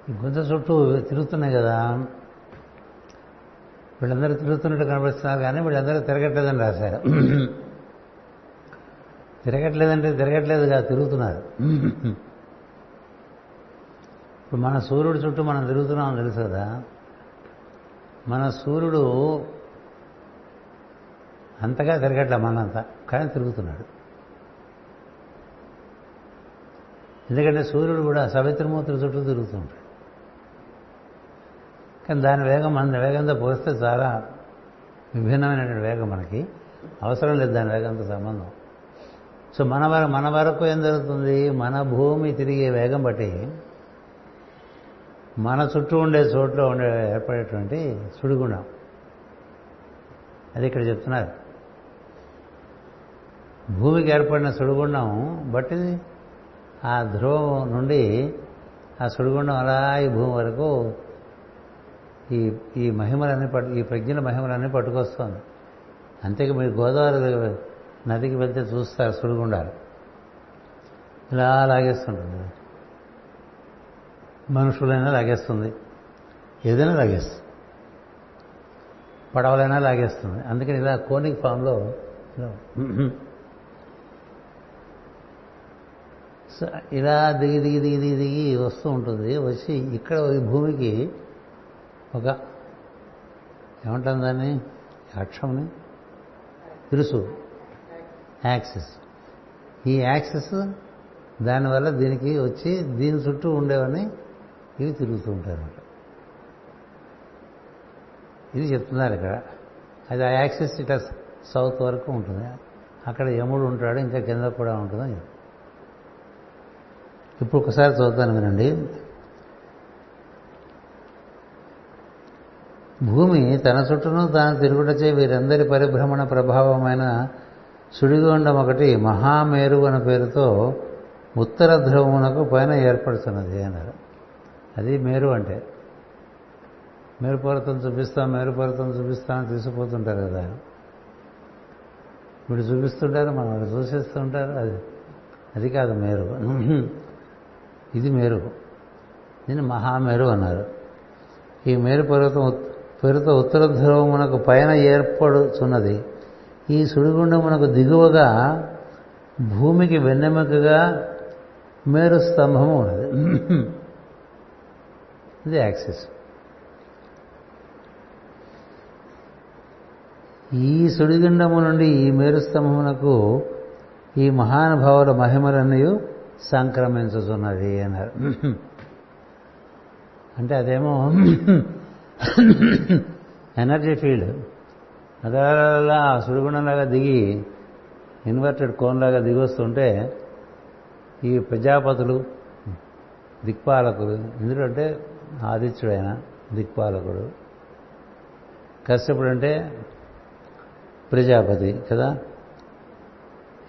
ఈ గుంత చుట్టూ తిరుగుతున్నాయి కదా. వీళ్ళందరూ తిరుగుతున్నట్టు కనిపిస్తున్నారు కానీ వీళ్ళందరూ తిరగట్లేదని రాశారు. తిరగట్లేదంటే తిరగట్లేదు కదా తిరుగుతున్నారు. ఇప్పుడు మన సూర్యుడు చుట్టూ మనం తిరుగుతున్నాం తెలుసు కదా. మన సూర్యుడు అంతగా తిరగట్లే మనంతా కానీ తిరుగుతున్నాడు. ఎందుకంటే సూర్యుడు కూడా సవిత్రమూర్తుల చుట్టూ తిరుగుతుంటాడు. కానీ దాని వేగం మన వేగంతో పోస్తే చాలా విభిన్నమైనటువంటి వేగం మనకి. అవసరం లేదు దాని వేగంతో సంబంధం. సో మన వరకు మన వరకు ఏం జరుగుతుంది? మన భూమి తిరిగే వేగం బట్టి మన చుట్టూ ఉండే చోట్లో ఉండే ఏర్పడేటువంటి సుడిగుండం. అది ఇక్కడ చెప్తున్నారు. భూమికి ఏర్పడిన సుడిగుండం బట్టి ఆ ధ్రువం నుండి ఆ సుడిగుండం అలా ఈ భూమి వరకు ఈ ఈ మహిమలన్నీ పట్టు ఈ ప్రజ్ఞల మహిమలన్నీ పట్టుకొస్తుంది. అంతేకా మీరు గోదావరి నదికి వెళ్తే చూస్తారు సుడిగుండాలు. ఇలా లాగేస్తుంటుంది. మనుషులైనా లాగేస్తుంది. ఏదైనా లాగేస్తుంది. పడవలైనా లాగేస్తుంది. అందుకని ఇలా కోనిక్ ఫామ్లో ఇలా దిగి దిగి దిగి దిగి దిగి వస్తూ ఉంటుంది. వచ్చి ఇక్కడ ఈ భూమికి ఒక ఏమంటాం దాన్ని? అక్షంని? తెలుసు యాక్సిస్. ఈ యాక్సిస్ దానివల్ల దీనికి వచ్చి దీని చుట్టూ ఉండేవని ఇవి తిరుగుతూ ఉంటారు ఇది చెప్తున్నారు ఇక్కడ. అది ఆ యాక్సిస్ ఇట్లా సౌత్ వరకు ఉంటుంది. అక్కడ యముడు ఉంటాడు ఇంకా కింద కూడా ఉంటుందని ఇప్పుడు ఒకసారి చూద్దాను వినండి. భూమి తన చుట్టూను తాను తిరుగుటచే వీరందరి పరిభ్రమణ ప్రభావమైన సుడిగొండం ఒకటి మహామేరు అనే పేరుతో ఉత్తర ధ్రువమునకు పైన ఏర్పడుతున్నది అన్నారు. అది మేరు అంటే. మేరుపర్వతం చూపిస్తాం మేరుపర్వతం చూపిస్తాం అని తీసుకుపోతుంటారు కదా. వీడు చూపిస్తుంటారు మనం వాడు చూసేస్తుంటారు. అది అది కాదు మేరు. ఇది మేరు. దీన్ని మహామేరు అన్నారు. ఈ మేరు పర్వతం పేరుతో ఉత్తర ధ్రువమునకు పైన ఏర్పడుచున్నది. ఈ సుడిగుండమునకు దిగువగా భూమికి వెన్నెముకగా మేరు స్తంభము ఉన్నది. ఇది యాక్సిస్. ఈ సుడిగుండము నుండి ఈ మేరుస్తంభమునకు ఈ మహానుభావుల మహిమలన్నీ సంక్రమించుతున్నది అన్నారు. అంటే అదేమో ఎనర్జీ ఫీల్డ్. అలా సుడిగుండంలాగా దిగి ఇన్వర్టెడ్ కోన్లాగా దిగి వస్తుంటే ఈ ప్రజాపతులు దిక్పాలకులు ఎందుకంటే ఆదిత్యుడైన దిక్పాలకుడు కశ్యపుడు అంటే ప్రజాపతి కదా?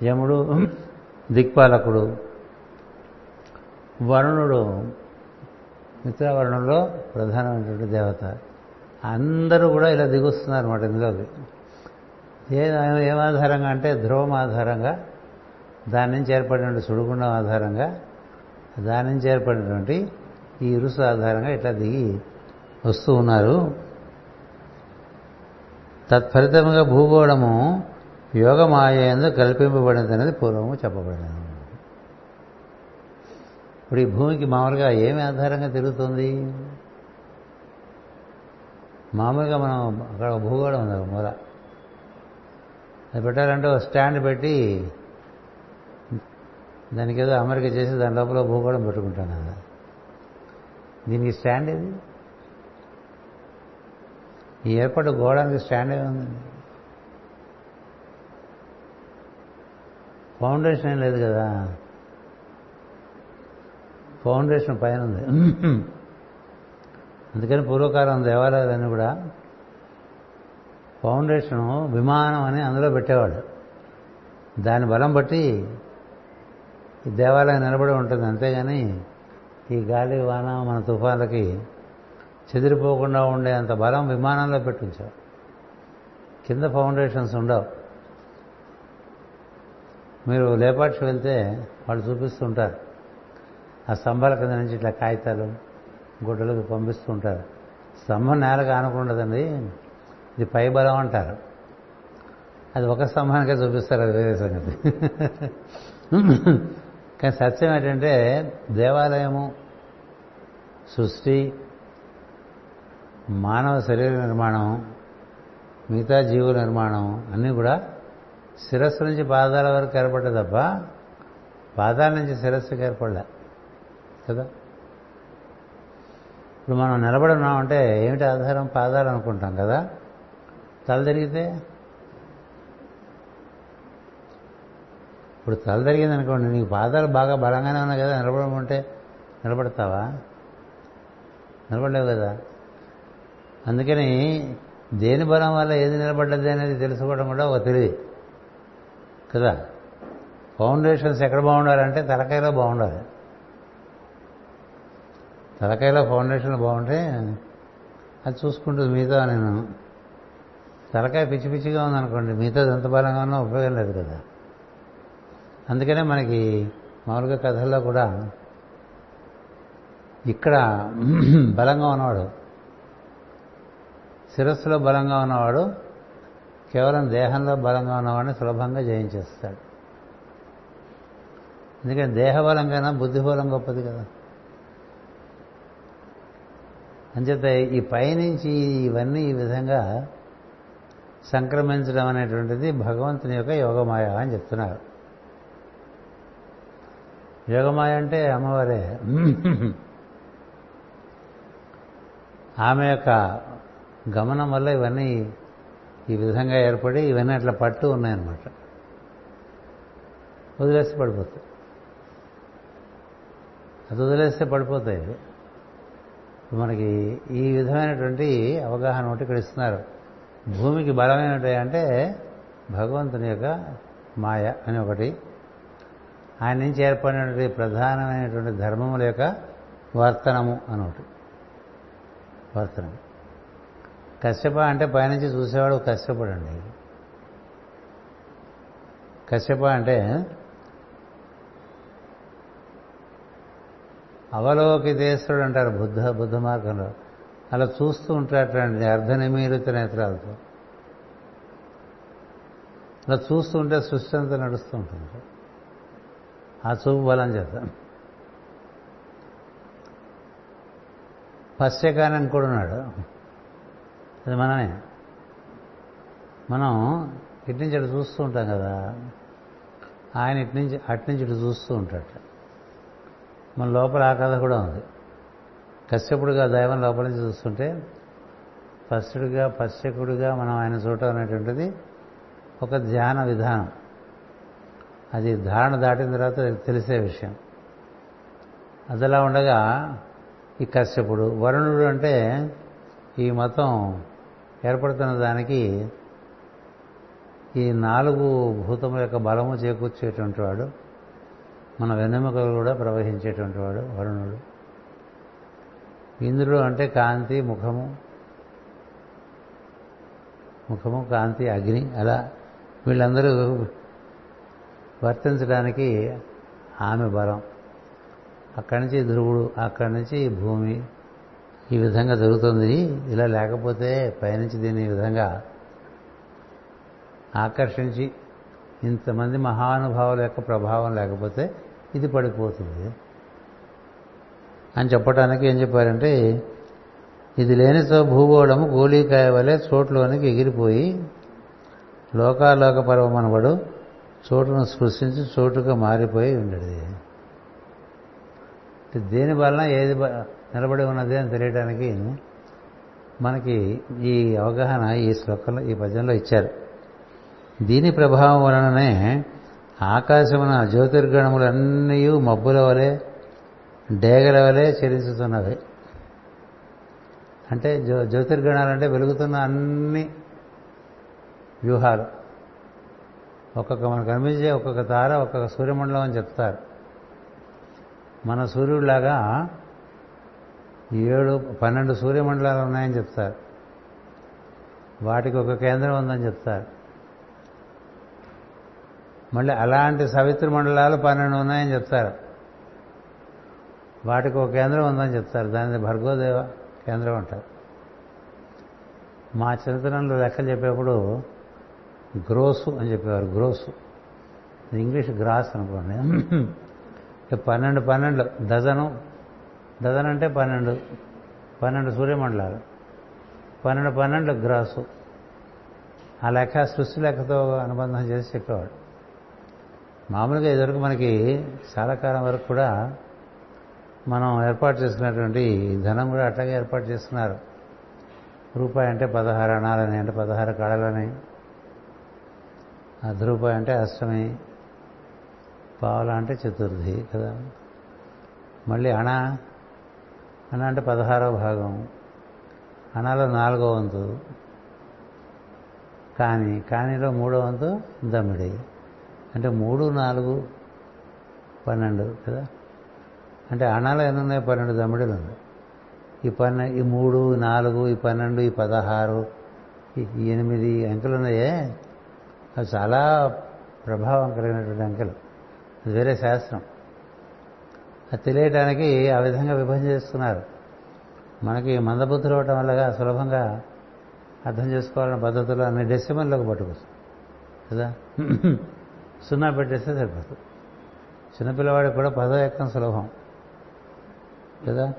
యముడు దిక్పాలకుడు. వరుణుడు మిత్రవరుణంలో ప్రధానమైనటువంటి దేవత. అందరూ కూడా ఇలా దిగుస్తున్నారు అనమాట ఇందులోకి. ఏ ఏం ఆధారంగా అంటే ధ్రువం ఆధారంగా దాని నుంచి ఏర్పడినటువంటి సుడిగుండం ఆధారంగా దాని నుంచి ఏర్పడినటువంటి ఈ ఇరుసు ఆధారంగా ఇట్లా దిగి వస్తూ ఉన్నారు. తత్ఫలితముగా భూగోళము యోగమాయందు కల్పింపబడింది అనేది పూర్వము చెప్పబడింది ఇప్పుడు ఈ భూమికి మామూలుగా ఏమి ఆధారంగా తిరుగుతుంది? మామూలుగా మనం అక్కడ భూగోళం ఉంది ఒక మూల. అది పెట్టాలంటే ఒక స్టాండ్ పెట్టి దానికి ఏదో అమరిక చేసి దాని లోపల భూగోళం పెట్టుకుంటాను కదా. దీనికి స్టాండ్ ఏది? ఈ ఏర్పాటు గోడానికి స్టాండ్ ఏముందండి ఫౌండేషన్ ఏం లేదు కదా. ఫౌండేషన్ పైన ఉంది. అందుకని పూర్వకాలం దేవాలయాలన్నీ కూడా ఫౌండేషన్ విమానం అని అందులో పెట్టేవాడు దాని బలం బట్టి ఈ దేవాలయం నిలబడి ఉంటుంది. అంతేగాని ఈ గాలి వాన మన తుఫాన్లకి చెదిరిపోకుండా ఉండే అంత బలం విమానంలో పెట్టించావు కింద ఫౌండేషన్స్ ఉండవు. మీరు లేపాక్షి వెళ్తే వాళ్ళు చూపిస్తుంటారు. ఆ స్తంభాల కింద నుంచి ఇట్లా కాగితాలు గుడ్డలకు పంపిస్తూ ఉంటారు. స్తంభం నేలకు ఆనుకుండదండి ఇది పై బలం అంటారు. అది ఒక స్తంభానికే చూపిస్తారు అది వేరే సంగతి. కానీ సత్యం ఏంటంటే దేవాలయము సృష్టి మానవ శరీర నిర్మాణం మిగతా జీవుల నిర్మాణం అన్నీ కూడా శిరస్సు నుంచి పాదాల వరకు ఏర్పడ్డ తప్ప పాదాల నుంచి శిరస్సుకి ఏర్పడలే. కదా? ఇప్పుడు మనం నిలబడి ఉన్నామంటే ఏమిటి ఆధారం? పాదాలు అనుకుంటాం కదా? తల తిరిగితే? ఇప్పుడు తల తిరిగింది అనుకోండి నీకు పాదాలు బాగా బలంగానే ఉన్నాయి కదా నిలబడమంటే నిలబడతావా? నిలబడలేవు కదా? అందుకని దేని బలం వల్ల ఏది నిలబడ్డది అనేది తెలుసుకోవడం కూడా ఒక తెలివి కదా? ఫౌండేషన్స్ ఎక్కడ బాగుండాలంటే తలకాయలో బాగుండాలి. తలకాయలో ఫౌండేషన్ బాగుంటే అది చూసుకుంటుంది మిగతా నేను తలకాయ పిచ్చి పిచ్చిగా ఉందనుకోండి మిగతా ఎంత బలంగా ఉన్నా ఉపయోగం లేదు కదా. అందుకనే మనకి మామూలుగా కథల్లో కూడా ఇక్కడ బలంగా ఉన్నవాడు శిరస్సులో బలంగా ఉన్నవాడు కేవలం దేహంలో బలంగా ఉన్నవాడిని సులభంగా జయించేస్తాడు. ఎందుకంటే దేహబలం కన్నా బుద్ధిబలం గొప్పది కదా. అంచేత ఈ పైనుంచి ఇవన్నీ ఈ విధంగా సంక్రమించడం అనేటువంటిది భగవంతుని యొక్క యోగమాయ అని చెప్తున్నారు. యోగమాయ అంటే అమ్మవారే. ఆమె యొక్క గమనం వల్ల ఇవన్నీ ఈ విధంగా ఏర్పడి ఇవన్నీ అట్లా పట్టు ఉన్నాయన్నమాట. వదిలేస్తే పడిపోతాయి. అది వదిలేస్తే పడిపోతాయి. మనకి ఈ విధమైనటువంటి అవగాహన ఒకటి ఇక్కడ ఇస్తున్నారు. భూమికి బలమైనటువంటి అంటే భగవంతుని యొక్క మాయ అని ఒకటి. ఆయన నుంచి ఏర్పడినటువంటి ప్రధానమైనటువంటి ధర్మముల యొక్క వర్తనము అని ఒకటి. వర్తనం. కశ్యప అంటే పైనుంచి చూసేవాడు కశ్యపుడు అండి కశ్యప అంటే అవలోకితేశ్వరుడు అంటారు బుద్ధ బుద్ధ మార్గంలో. అలా చూస్తూ ఉంటాడండి అర్ధనిమీలిత నేత్రాలతో అలా చూస్తూ ఉంటే సృష్టి అంతా నడుస్తూ ఉంటుంది. ఆ చూపు బలం చేత. పశ్చకానం కూడా ఉన్నాడు. అది మనమే. మనం ఇటు నుంచి అటు చూస్తూ ఉంటాం కదా. ఆయన ఇటు నుంచి అటు నుంచి ఇటు చూస్తూ ఉంటాడు. మన లోపల ఆ కథ కూడా ఉంది. కశ్యపుడుగా దైవం లోపల నుంచి చూస్తుంటే పశ్చుడిగా పశ్చకుడిగా మనం ఆయన చూడటం అనేటువంటిది ఒక ధ్యాన విధానం. అది ధారణ దాటిన తర్వాత తెలిసే విషయం. అదిలా ఉండగా ఈ కశ్యపుడు వరుణుడు అంటే ఈ మతం ఏర్పడుతున్న దానికి ఈ నాలుగు భూతముల యొక్క బలము చేకూర్చేటువంటి వాడు. మన వెన్నెముకలు కూడా ప్రవహించేటువంటి వాడు వరుణుడు. ఇంద్రుడు అంటే కాంతి ముఖము. ముఖము కాంతి అగ్ని అలా వీళ్ళందరూ వర్తించడానికి ఆమె బలం. అక్కడి నుంచి ధ్రువుడు అక్కడి నుంచి భూమి. ఈ విధంగా జరుగుతుంది. ఇలా లేకపోతే పైనుంచి దీన్ని ఈ విధంగా ఆకర్షించి ఇంతమంది మహానుభావుల యొక్క ప్రభావం లేకపోతే ఇది పడిపోతుంది. అని చెప్పడానికి ఏం చెప్పారంటే ఇది లేనితో భూగోళము గోళీకాయ వలె చోట్లోనికి ఎగిరిపోయి లోకాలోక పర్వమనబడు చోటును సృష్టించి చోటుగా మారిపోయి ఉండేది. దేని వలన ఏది నిలబడి ఉన్నది అని తెలియడానికి మనకి ఈ అవగాహన ఈ శ్లోకంలో ఈ పద్యంలో ఇచ్చారు. దీని ప్రభావం వలననే ఆకాశమున జ్యోతిర్గణములన్నీ మబ్బుల వలె డేగల వలె చెలించుతున్నవి అంటే జ్యో జ్యోతిర్గణాలంటే వెలుగుతున్న అన్ని వ్యూహాలు. ఒక్కొక్క మనకు కనిపించే ఒక్కొక్క తార ఒక్కొక్క సూర్యమండలం అని చెప్తారు. మన సూర్యుడిలాగా ఏడు పన్నెండు సూర్యమండలాలు ఉన్నాయని చెప్తారు. వాటికి ఒక కేంద్రం ఉందని చెప్తారు. మళ్ళీ అలాంటి సవిత్ర మండలాలు పన్నెండు ఉన్నాయని చెప్తారు. వాటికి ఒక కేంద్రం ఉందని చెప్తారు. దాని భర్గోదేవ కేంద్రం అంటారు. మా చిన్నతనంలో లెక్కలు చెప్పేప్పుడు గ్రోసు అని చెప్పేవారు. గ్రోసు. ఇంగ్లీష్ గ్రాస్ అనుకోండి. పన్నెండు పన్నెండు డజను. డజన్ అంటే పన్నెండు. పన్నెండు సూర్యమండలాలు. పన్నెండు పన్నెండు గ్రాసు. ఆ లెక్క సృష్టి లెక్కతో అనుబంధం చేసి చెప్పేవాడు మామూలుగా ఇదివరకు మనకి చాలా కాలం వరకు కూడా మనం ఏర్పాటు చేసుకున్నటువంటి ధనం కూడా అట్లాగే ఏర్పాటు చేస్తున్నారు. రూపాయి అంటే పదహారు అణాలని అంటే పదహారు కాడలని అర్ధ రూపాయి అంటే అష్టమి పావుల అంటే చతుర్థి కదా. మళ్ళీ అణ అణ అంటే పదహారో భాగం అణలో నాలుగో వంతు కానీ కానీలో మూడో వంతు దమ్మిడి. అంటే మూడు నాలుగు పన్నెండు కదా? అంటే అణాలు ఎన్ని ఉన్నాయి పన్నెండు దమ్మిడిలు ఉన్నాయి ఈ పన్నె ఈ మూడు నాలుగు ఈ పన్నెండు ఈ పదహారు ఈ ఎనిమిది అంకెలు ఉన్నాయే? అవి చాలా ప్రభావం కలిగినటువంటి అంకెలు. అది వేరే శాస్త్రం. అది తెలియటానికి ఆ విధంగా విభజన చేస్తున్నారు. మనకి మందబుద్ధులు అవటం వల్లగా సులభంగా అర్థం చేసుకోవాలనే పద్ధతులు అన్ని డెసిమల్లోకి పట్టుకొస్తాం. కదా? సున్నా పెట్టేస్తే సరిపోతుంది. చిన్నపిల్లవాడికి కూడా పదో ఎక్కం సులభం. కదా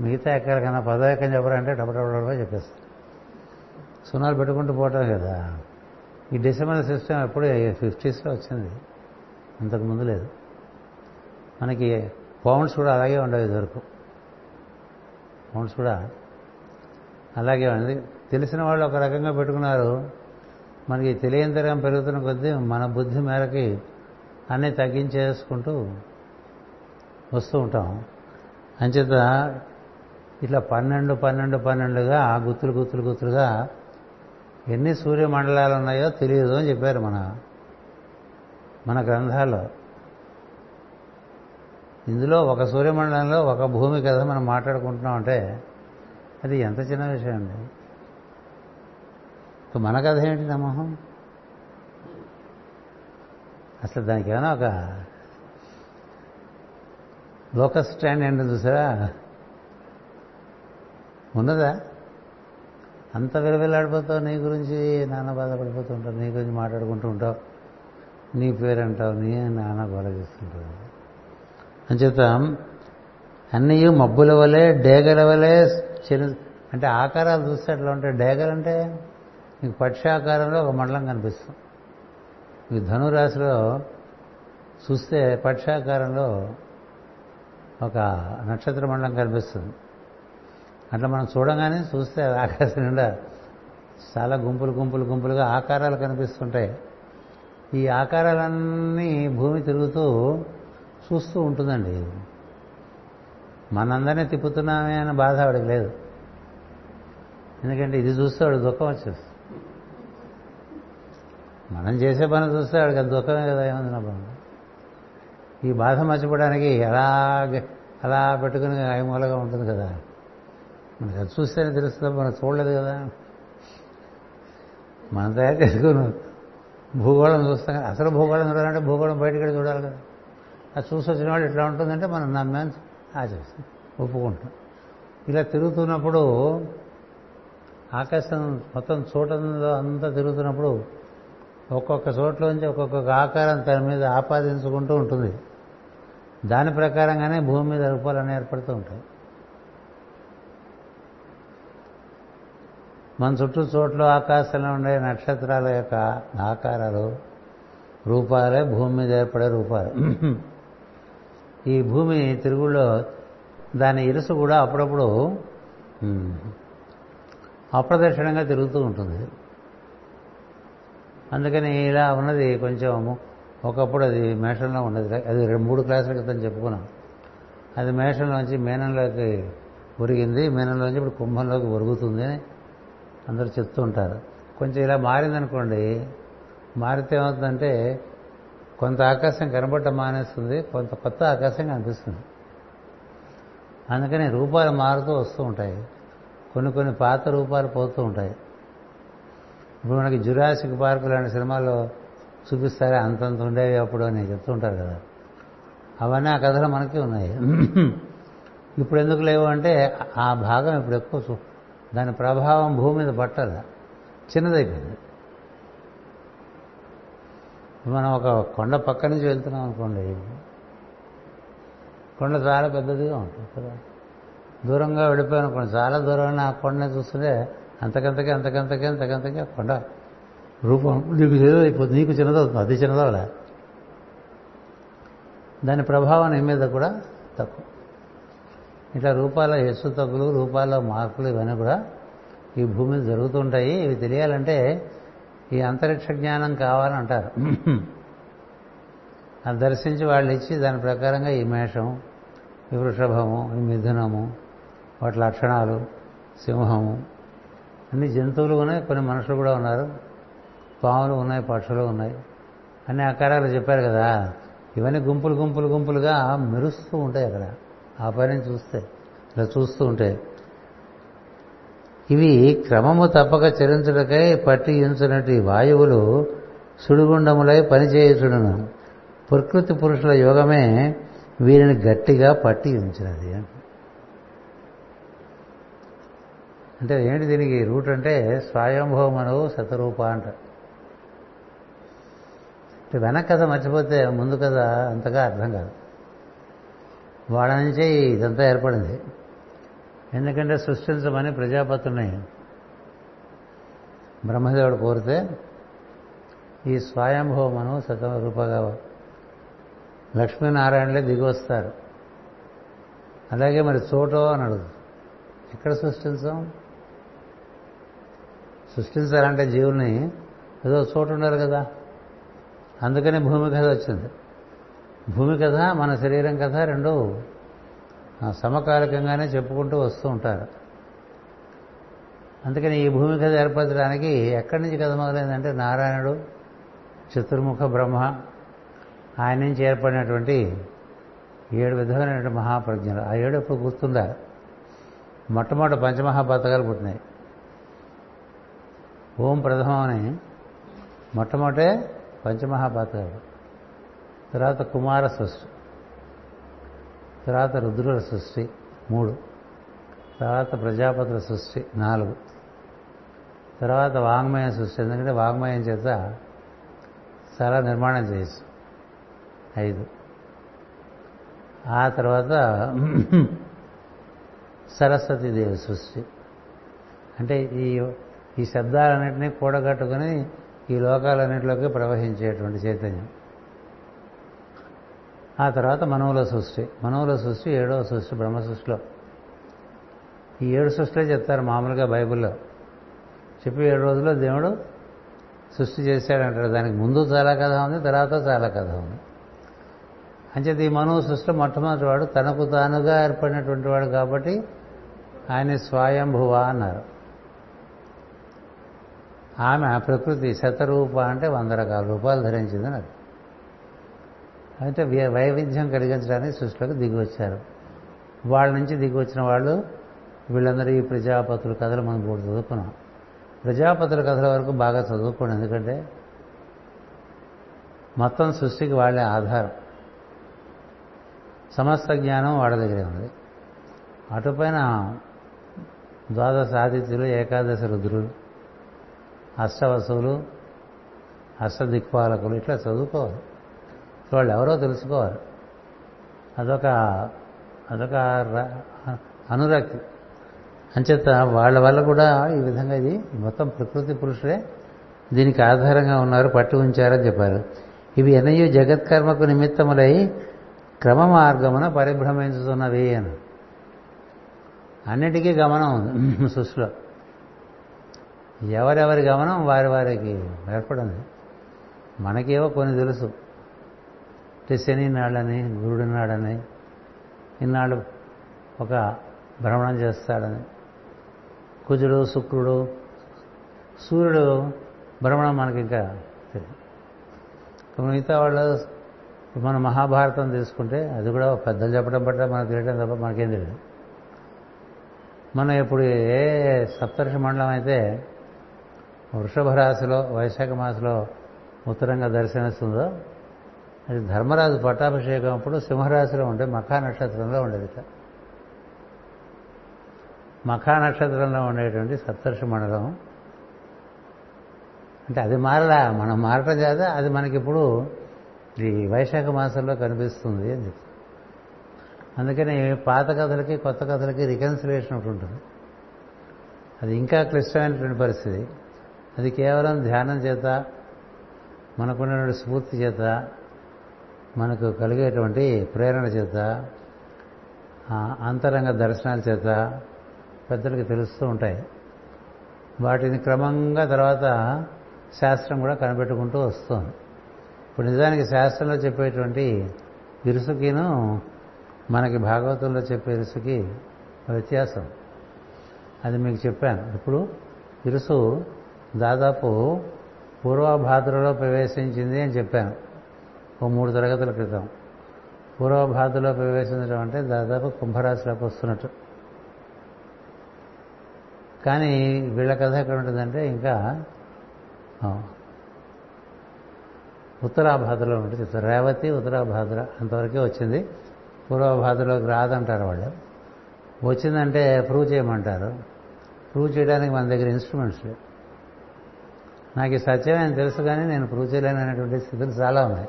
మిగతా ఎక్కల కన్నా పదో ఎక్కం చెప్పారంటే డబ్బడబడబా చెప్పేస్తారు సున్నాలు పెట్టుకుంటూ పోవటం కదా ఈ డెసిమల్ సిస్టమ్ ఎప్పుడు ఫిఫ్టీస్లో వచ్చింది అంతకుముందు లేదు మనకి పౌండ్స్ కూడా అలాగే ఉండవు ఇదివరకు పౌండ్స్ కూడా అలాగే ఉంది తెలిసిన వాళ్ళు ఒక రకంగా పెట్టుకున్నారు మనకి తెలియంతరం పెరుగుతున్న కొద్దీ మన బుద్ధి మేరకి అన్నీ తగ్గించేసుకుంటూ వస్తూ ఉంటాం. అంచేత ఇట్లా పన్నెండు పన్నెండు పన్నెండుగా గుత్తులు గుత్తులు గుత్తులుగా ఎన్ని సూర్యమండలాలు ఉన్నాయో తెలియదు అని చెప్పారు మన మన గ్రంథాల్లో. ఇందులో ఒక సూర్యమండలంలో ఒక భూమి కదా మనం మాట్లాడుకుంటున్నాం అంటే అది ఎంత చిన్న విషయం అండి? మన కథ ఏంటి నమ్మహం అసలు దానికి ఏమైనా ఒక లోకస్ స్టాండ్ ఏంటి చూసారా ఉన్నదా? అంత విలవిల్లాడిపోతావు నీ గురించి నాన్న బాధపడిపోతూ ఉంటావు నీ గురించి మాట్లాడుకుంటూ ఉంటావు నీ పేరు అంటావు నీ నాన్న గొడవ చేస్తుంటావు. చెప్తాం అన్నీ మబ్బుల వలె డేగల వలె చిన్న అంటే ఆకారాలు చూస్తే అట్లా ఉంటాయి? డేగలంటే మీకు పక్షాకారంలో ఒక మండలం కనిపిస్తుంది. మీకు ధనురాశిలో చూస్తే పక్షాకారంలో ఒక నక్షత్ర మండలం కనిపిస్తుంది. అట్లా మనం చూడగానే చూస్తే ఆకాశం నిండా చాలా గుంపులు గుంపులు గుంపులుగా ఆకారాలు కనిపిస్తుంటాయి. ఈ ఆకారాలన్నీ భూమి తిరుగుతూ చూస్తూ ఉంటుందండి. మనందరినీ తిప్పుతున్నామే అని బాధ ఆవిడకి లేదు. ఎందుకంటే ఇది చూస్తే ఆవిడ దుఃఖం వచ్చేస్తుంది. మనం చేసే పని చూస్తే వాడికి అది దుఃఖమే కదా ఏముంది నా బాబు? ఈ బాధ మర్చిపోవడానికి ఎలా అలా పెట్టుకుని ఐమూలగా ఉంటుంది కదా? మనకి అది చూస్తేనే తెలుస్తుంది మనం చూడలేదు కదా? మనం తయారు చేసుకుని భూగోళం చూస్తాం కదా. అసలు భూగోళం చూడాలంటే భూగోళం బయటకెళ్ళి చూడాలి కదా. అది చూసి వచ్చిన వాళ్ళు ఎట్లా ఉంటుందంటే మనం నమ్మాను ఆచరిస్తాం ఒప్పుకుంటాం. ఇలా తిరుగుతున్నప్పుడు ఆకాశం మొత్తం చూడంలో అంతా తిరుగుతున్నప్పుడు ఒక్కొక్క చోట్లోంచి ఒక్కొక్క ఆకారం తన మీద ఆపాదించుకుంటూ ఉంటుంది. దాని ప్రకారంగానే భూమి మీద రూపాలన్నీ ఏర్పడుతూ ఉంటాయి. మన చుట్టూ చోట్ల ఆకాశంలో ఉండే నక్షత్రాల యొక్క ఆకారాలు రూపాలే భూమి మీద ఏర్పడే రూపాలు. ఈ భూమి తిరుగులో దాని ఇరుసు కూడా అప్పుడప్పుడు అప్రదక్షిణంగా తిరుగుతూ ఉంటుంది. అందుకని ఇలా ఉన్నది కొంచెం ఒకప్పుడు అది మేషంలో ఉండదు. అది రెండు మూడు క్లాసుల క్రితం చెప్పుకున్నాం. అది మేషంలోంచి మేనంలోకి ఒరిగింది. మేనంలోంచి ఇప్పుడు కుంభంలోకి ఒరుగుతుంది అని అందరూ చెప్తూ ఉంటారు. కొంచెం ఇలా మారిందనుకోండి మారితే ఏమవుతుందంటే కొంత ఆకాశం కనబడటం మానేస్తుంది కొంత కొత్త ఆకాశం కనిపిస్తుంది. అందుకని రూపాలు మారుతూ వస్తూ ఉంటాయి. కొన్ని కొన్ని పాత రూపాలు పోతూ ఉంటాయి. ఇప్పుడు మనకి జురాసిక్ పార్క్ లాంటి సినిమాల్లో చూపిస్తారే అంతంత ఉండేవి అప్పుడు అని చెప్తూ ఉంటారు కదా. అవన్నీ ఆ కథలు మనకి ఉన్నాయి. ఇప్పుడు ఎందుకు లేవు అంటే ఆ భాగం ఇప్పుడు ఎక్కువ దాని ప్రభావం భూమి మీద పట్టదు చిన్నదైపోయింది. మనం ఒక కొండ పక్క నుంచి వెళ్తున్నాం అనుకోండి. కొండ చాలా పెద్దదిగా ఉంటుంది కదా. దూరంగా వెళ్ళిపోయాను అనుకోండి. చాలా దూరంగా ఆ కొండని చూస్తుంటే అంతకంతకే అంతకంతకే అంతకంతకే కొండ. రూపం నీకు చిన్నదైపోతుంది నీకు చిన్నదవుతుంది అది చిన్నదవలే దాని ప్రభావం నీ మీద కూడా తక్కువ ఇట్లా రూపాల హెచ్చు తగ్గులు రూపాల మార్పులు ఇవన్నీ కూడా ఈ భూమి మీద జరుగుతుంటాయి ఇవి తెలియాలంటే ఈ అంతరిక్ష జ్ఞానం కావాలంటారు అది దర్శించి వాళ్ళు ఇచ్చి దాని ప్రకారంగా ఈ మేషం ఈ వృషభము ఈ మిథునము వాటి లక్షణాలు సింహము అన్ని జంతువులు ఉన్నాయి కొన్ని మనుషులు కూడా ఉన్నారు. పాములు ఉన్నాయి పక్షులు ఉన్నాయి. అన్ని ఆకారాలు చెప్పారు కదా. ఇవన్నీ గుంపులు గుంపులు గుంపులుగా మెరుస్తూ ఉంటాయి అక్కడ. ఆ పని చూస్తే ఇలా చూస్తూ ఉంటే. ఇవి క్రమము తప్పక చరించుటకై పట్టి ఈ వాయువులు సుడిగుండములై పనిచేయుచుడును. ప్రకృతి పురుషుల యోగమే వీరిని గట్టిగా పట్టి ఉంచినది అంటే అంటే ఏంటి దీనికి రూట్ అంటే స్వయంభవమనవు శతరూప అంట. అంటే వెనక కథ మర్చిపోతే ముందు కథ అంతగా అర్థం కాదు. వాళ్ళ నుంచే ఇదంతా ఏర్పడింది. ఎందుకంటే సృష్టించమని ప్రజాపతుల్ని బ్రహ్మదేవుడు కోరితే ఈ స్వయంభవమను శతరూపగా లక్ష్మీనారాయణలే దిగి వస్తారు అలాగే మరి చోటో అని అడుగు ఎక్కడ సృష్టించాం? సృష్టించాలంటే జీవుల్ని ఏదో చోటు ఉండాలి కదా. అందుకని భూమి కథ వచ్చింది. భూమి కథ మన శరీరం కథ రెండు సమకాలికంగానే చెప్పుకుంటూ వస్తూ ఉంటారు. అందుకని ఈ భూమి కథ ఏర్పరచడానికి ఎక్కడి నుంచి కథ మొదలైందంటే నారాయణుడు చతుర్ముఖ బ్రహ్మ ఆయన నుంచి ఏర్పడినటువంటి ఏడు విధమైనటువంటి మహాప్రజ్ఞలు. ఆ ఏడు ఎప్పుడు గుర్తుందా? మొట్టమొదటి పంచమహాపాతకాలు పుట్టినాయి. ఓం ప్రథమం అని మొట్టమొదటే పంచమహాపాతకాలు తర్వాత కుమార సృష్టి తర్వాత రుద్రుల సృష్టి మూడు తర్వాత ప్రజాపతుల సృష్టి నాలుగు తర్వాత వాంగ్మయం సృష్టి. ఎందుకంటే వాంగ్మయం చేత చాలా నిర్మాణం చేయొచ్చు ఐదు. ఆ తర్వాత సరస్వతీదేవి సృష్టి. అంటే ఈ ఈ శబ్దాలన్నింటినీ కూడగట్టుకుని ఈ లోకాలన్నింటిలోకి ప్రవహించేటువంటి చైతన్యం. ఆ తర్వాత మనవుల సృష్టి. మనవుల సృష్టి ఏడవ సృష్టి బ్రహ్మ సృష్టిలో. ఈ ఏడు సృష్టిలో చెప్తారు మామూలుగా బైబిల్లో. చెప్పి ఏడు రోజుల్లో దేవుడు సృష్టి చేశాడంటారు. దానికి ముందు చాలా కథ ఉంది తర్వాత చాలా కథ ఉంది. అంచేది ఈ మనవు సృష్టిలో మొట్టమొదటి వాడు తనకు తానుగా ఏర్పడినటువంటి వాడు కాబట్టి ఆయన స్వయంభువ అన్నారు. ఆమె ప్రకృతి శతరూప అంటే వంద రకాల రూపాయలు ధరించింది అన్నారు అంటే వై- వైవిధ్యం కలిగించడానికి సృష్టిలోకి దిగి వచ్చారు వాళ్ళ నుంచి దిగి వచ్చిన వాళ్ళు వీళ్ళందరూ ఈ ప్రజాపతుల కథలు మనం కూడా చదువుకున్నాం. ప్రజాపతుల కథల వరకు బాగా చదువుకోండి. ఎందుకంటే మొత్తం సృష్టికి వాళ్ళే ఆధారం. సమస్త జ్ఞానం వాళ్ళ దగ్గరే ఉంది. అటుపైన ద్వాదశ ఆదిత్యులు ఏకాదశ రుద్రులు అష్టవసువులు అష్టదిక్పాలకులు ఇట్లా చదువుకోవాలి. వాళ్ళు ఎవరో తెలుసుకోవాలి. అదొక అదొక అనురక్తి. అంచేత వాళ్ళ వల్ల కూడా ఈ విధంగా ఇది మొత్తం ప్రకృతి పురుషులే దీనికి ఆధారంగా ఉన్నారు పట్టు ఉంచారని చెప్పారు. ఇవి ఎన్నయూ జగత్కర్మకు నిమిత్తములై క్రమ మార్గమున పరిభ్రమించుతున్నవి అని. అన్నిటికీ గమనం ఉంది సృష్టిలో ఎవరెవరి గమనం వారి వారికి ఏర్పడింది. మనకేవో కొన్ని తెలుసు. అంటే శని నాడని గురుడి నాడని ఇన్నాళ్ళు ఒక భ్రమణం చేస్తాడని. కుజుడు శుక్రుడు సూర్యుడు భ్రమణం మనకి ఇంకా తెలియదు. మిగతా వాళ్ళు మన మహాభారతం తీసుకుంటే అది కూడా పెద్దలు చెప్పడం పట్ల మనకు తెలియడం తప్ప మనకేం తెలియదు. మనం ఇప్పుడు ఏ సప్తర్షి మండలం అయితే వృషభ రాశిలో వైశాఖ మాసంలో ఉత్తరంగా దర్శనమిస్తుందో అది ధర్మరాజు పట్టాభిషేకం అప్పుడు సింహరాశిలో ఉంటే మఖా నక్షత్రంలో ఉండేది మఖా నక్షత్రంలో ఉండేటువంటి సప్తర్షి మండలం. అంటే అది మారలా మనం మారటం చేత అది మనకిప్పుడు ఈ వైశాఖ మాసంలో కనిపిస్తుంది అని చెప్తారు. అందుకని పాత కథలకి కొత్త కథలకి రికన్సిలేషన్ ఒకటి ఉంటుంది. అది ఇంకా క్లిష్టమైనటువంటి పరిస్థితి. అది కేవలం ధ్యానం చేత మనకున్నటువంటి స్ఫూర్తి చేత మనకు కలిగేటువంటి ప్రేరణ చేత అంతరంగ దర్శనాల చేత పెద్దలకి తెలుస్తూ ఉంటాయి. వాటిని క్రమంగా తర్వాత శాస్త్రం కూడా కనిపెట్టుకుంటూ వస్తుంది. ఇప్పుడు నిజానికి శాస్త్రంలో చెప్పేటువంటి ఇరుసుకిను మనకి భాగవతంలో చెప్పే ఇరుసుకి వ్యత్యాసం. అది మీకు చెప్పాను. ఇప్పుడు ఇరుసు దాదాపు పూర్వభాద్రలో ప్రవేశించింది అని చెప్పాను. ఓ మూడు తరగతుల క్రితం. పూర్వభాద్రలో ప్రవేశించడం అంటే దాదాపు కుంభరాశిలోకి వస్తున్నట్టు. కానీ వీళ్ళ కథ ఎక్కడ ఉంటుందంటే ఇంకా ఉత్తరాభాద్రలో ఉంటుంది చెప్తారు. రేవతి ఉత్తరాభాద్ర అంతవరకే వచ్చింది. పూర్వభాద్రలోకి రాదంటారు వాళ్ళు. వచ్చిందంటే ప్రూవ్ చేయమంటారు. ప్రూవ్ చేయడానికి మన దగ్గర ఇన్స్ట్రుమెంట్స్ లేవు. నాకు ఈ సత్యమని తెలుసు కానీ నేను ప్రూవ్ చేయలేనటువంటి స్థితులు చాలా ఉన్నాయి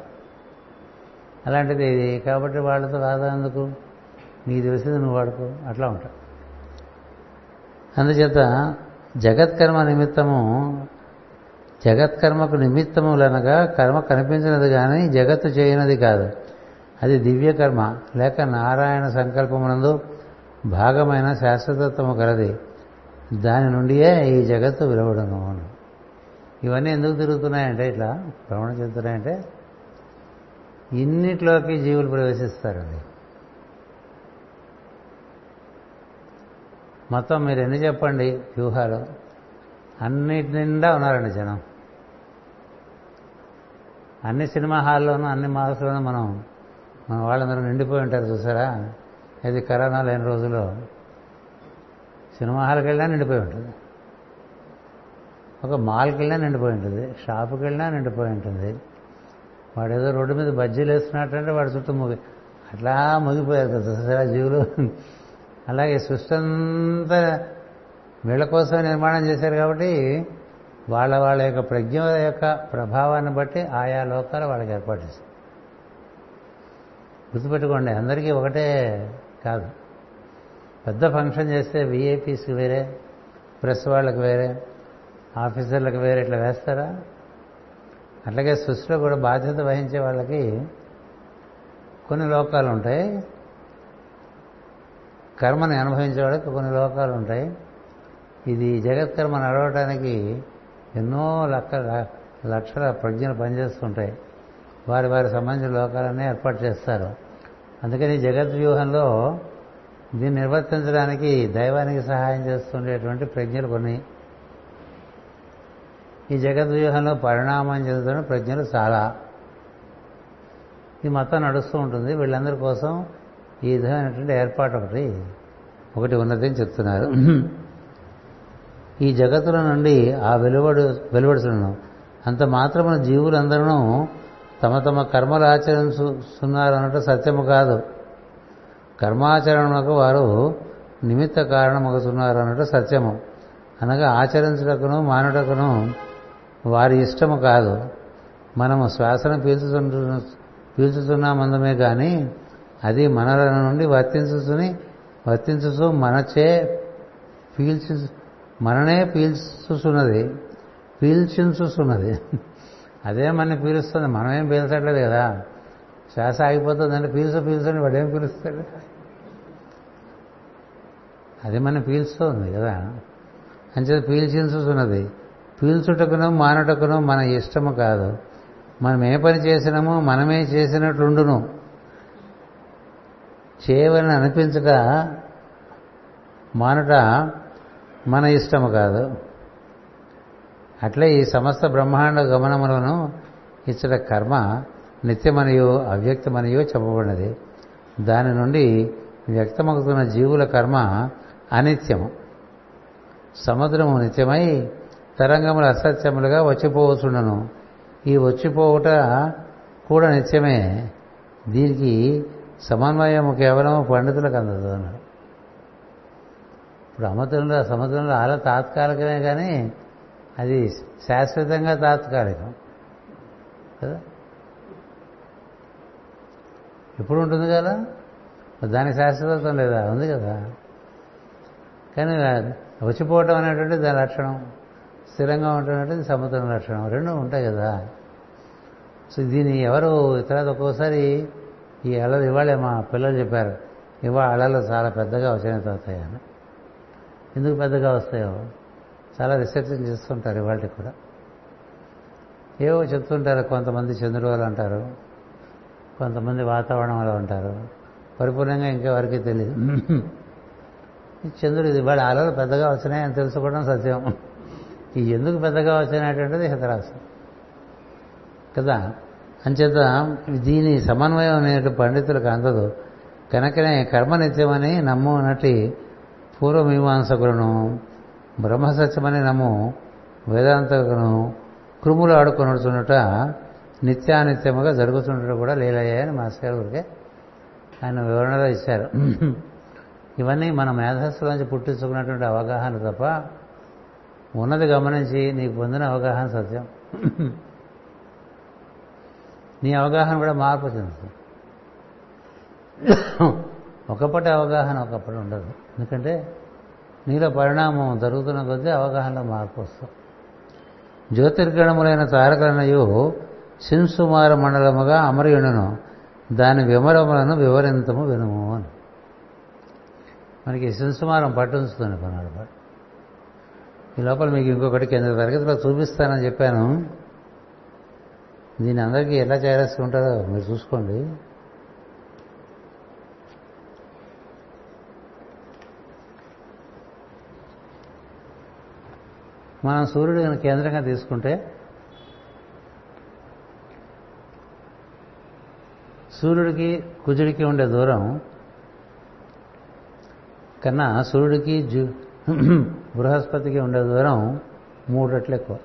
అలాంటిది ఇది. కాబట్టి వాళ్ళతో రాదందుకు నీకు తెలిసింది నువ్వు వాడుకో. అట్లా ఉంటా. అందుచేత జగత్కర్మ నిమిత్తము జగత్కర్మకు నిమిత్తములనగా కర్మ కనిపించినది కానీ జగత్తు చేయనది కాదు. అది దివ్యకర్మ. లేక నారాయణ సంకల్పమునందు భాగమైన శాశ్వతత్వము కలది. దాని నుండియే ఈ జగత్తు విలువడము ఇవన్నీ ఎందుకు తిరుగుతున్నాయంటే ఇట్లా భ్రమణ చెందుతున్నాయంటే ఇన్నిట్లోకి జీవులు ప్రవేశిస్తారండి. మొత్తం మీరు ఎన్ని చెప్పండి వ్యూహాలు? అన్నిటి నిండా ఉన్నారండి జనం. అన్ని సినిమా హాల్లోనూ అన్ని మాల్స్లోనూ మనం మన వాళ్ళందరూ నిండిపోయి ఉంటారు చూసారా? ఇది కరోనా లేని రోజుల్లో సినిమా హాల్కి వెళ్ళినా నిండిపోయి ఉంటుంది. ఒక మాల్కి వెళ్ళినా నిండిపోయి ఉంటుంది షాపుకి వెళ్ళినా నిండిపోయి ఉంటుంది. వాడు ఏదో రోడ్డు మీద బజ్జీలు వేస్తున్నట్టంటే వాడు చుట్టూ ముగి అట్లా ముగిపోయారు కదా జీవులు. అలాగే సృష్టి అంతా వీళ్ళ కోసం నిర్మాణం చేశారు కాబట్టి వాళ్ళ వాళ్ళ యొక్క ప్రజ్ఞ యొక్క ప్రభావాన్ని బట్టి ఆయా లోకాలు వాళ్ళకి ఏర్పాటు చేశారు గుర్తుపెట్టుకోండి అందరికీ ఒకటే కాదు. పెద్ద ఫంక్షన్ చేస్తే విఐపీస్కి వేరే ప్రెస్ వాళ్ళకి వేరే ఆఫీసర్లకు వేరే ఇట్లా వేస్తారా? అట్లాగే సృష్టిలో కూడా బాధ్యత వహించే వాళ్ళకి కొన్ని లోకాలు ఉంటాయి. కర్మని అనుభవించేవాడికి కొన్ని లోకాలు ఉంటాయి. ఇది జగత్కర్మ నడవటానికి ఎన్నో లక్క లక్షల ప్రజ్ఞలు పనిచేస్తుంటాయి. వారి వారి సంబంధించిన లోకాలన్నీ ఏర్పాటు చేస్తారు. అందుకని జగత్ వ్యూహంలో దీన్ని నిర్వర్తించడానికి దైవానికి సహాయం చేస్తుండేటువంటి ప్రజ్ఞలు కొన్ని ఈ జగద్వ్యూహంలో పరిణామం చెందుతున్న ప్రజ్ఞలు చాలా. ఈ మొత్తం నడుస్తూ ఉంటుంది. వీళ్ళందరి కోసం ఈ విధమైనటువంటి ఏర్పాటు ఒకటి ఒకటి ఉన్నది అని చెప్తున్నారు. ఈ జగత్తుల నుండి ఆ వెలువడు వెలువడుతున్నాను అంత మాత్రమున జీవులందరూ తమ తమ కర్మలు ఆచరిస్తున్నారు అన్నట్టు సత్యము కాదు. కర్మాచరణకు వారు నిమిత్త కారణమగుతున్నారు అనటం సత్యము. అనగా ఆచరించుటకును మానుటకును వారి ఇష్టము కాదు. మనము శ్వాసను పీల్చుతుంటు పీల్చుతున్నామందమే కానీ అది మనల నుండి వర్తించుతుని వర్తించుతూ మనచే పీల్చి మననే పీల్చుతున్నది పీల్చించుతున్నది అదే మన పీలుస్తుంది. మనమేం పీల్చట్లేదు కదా. శ్వాస ఆగిపోతుందంటే పీల్చు పీల్చండి వాడేం పీలుస్తాడు? అది మనం పీల్చుతుంది కదా. అంచేది పీల్చించుతున్నది పీల్చుటకును మానుటకును మన ఇష్టము కాదు. మనం ఏ పని చేసినామో మనమే చేసినట్లుండును. చేయవని అనిపించక మానుట మన ఇష్టము కాదు. అట్లే ఈ సమస్త బ్రహ్మాండ గమనములను ఇచ్చట కర్మ నిత్యమనియో అవ్యక్తమనియో చెప్పబడినది. దాని నుండి వ్యక్తమవుతున్న జీవుల కర్మ అనిత్యము. సముద్రము నిత్యమై తరంగములు అసత్యములుగా వచ్చిపోవచ్చుండను. ఈ వచ్చిపోవుట కూడా నిత్యమే. దీనికి సమన్వయం కేవలం పండితులకు అందదు అన్నాడు. ఇప్పుడు అమృతంలో సముద్రంలో అల తాత్కాలికమే కానీ అది శాశ్వతంగా తాత్కాలికం. కదా? ఎప్పుడు ఉంటుంది కదా? దానికి శాశ్వతం లేదా? ఉంది కదా. కానీ వచ్చిపోవటం అనేటువంటి దాని లక్షణం. స్థిరంగా ఉంటున్నట్టు సముద్రం లక్షణం. రెండు ఉంటాయి కదా. సో దీన్ని ఎవరు తర్వాత ఒక్కోసారి ఈ అలలు ఇవాళ మా పిల్లలు చెప్పారు ఇవాళ అలలు చాలా పెద్దగా వచ్చిన అవుతాయి ఎందుకు పెద్దగా వస్తాయో? చాలా రీసెర్చ్ చేస్తుంటారు ఇవాళకి కూడా. ఏవో చెప్తుంటారు కొంతమంది చంద్రుడు అంటారు కొంతమంది వాతావరణం వల్ల ఉంటారు పరిపూర్ణంగా ఇంకెవరికి తెలియదు చంద్రుడు ఇది ఇవాళ అలలు పెద్దగా వచ్చినాయని తెలుసుకోవడం సత్యం. ఈ ఎందుకు పెద్దగా వచ్చినటువంటిది హితరాశం. కదా? అంచేత దీని సమన్వయం అనేటు పండితులకు అందదు. కనుకనే కర్మనిత్యమని నమ్ము నటి పూర్వమీమాంసకులను బ్రహ్మసత్యమని నమ్ము వేదాంతకును క్రుములు ఆడుకొనుతున్నట నిత్యానిత్యముగా జరుగుతుండటం కూడా లీలయ్యాయని మాస్టర్ గారు ఊరికే ఆయన వివరణలో ఇచ్చారు. ఇవన్నీ మన మేధస్సులోంచి పుట్టించుకున్నటువంటి అవగాహన తప్ప ఉన్నది గమనించి నీకు పొందిన అవగాహన సత్యం. నీ అవగాహన కూడా మార్పు చెందుతుంది ఒకప్పటి అవగాహన ఒకప్పటి ఉండదు. ఎందుకంటే నీలో పరిణామం జరుగుతున్న కొద్దీ అవగాహనలో మార్పు వస్తుంది. జ్యోతిర్గణములైన తారకరణయు సింసుమార మండలముగా అమరయుణను దాని విమరములను వివరింతము వినుము అని. మనకి సింసుమారం పట్టుంచుతుంది కొన్నాడు పాటు. ఈ లోపల మీకు ఇంకొకటి కింద తరగతిలో చూపిస్తానని చెప్పాను. దీని అందరికీ ఎలా చేరేసుకుంటారో మీరు చూసుకోండి. మనం సూర్యుడిని కేంద్రంగా తీసుకుంటే సూర్యుడికి కుజుడికి ఉండే దూరం కన్నా సూర్యుడికి జు బృహస్పతికి ఉండే దూరం మూడు రెట్లు ఎక్కువ.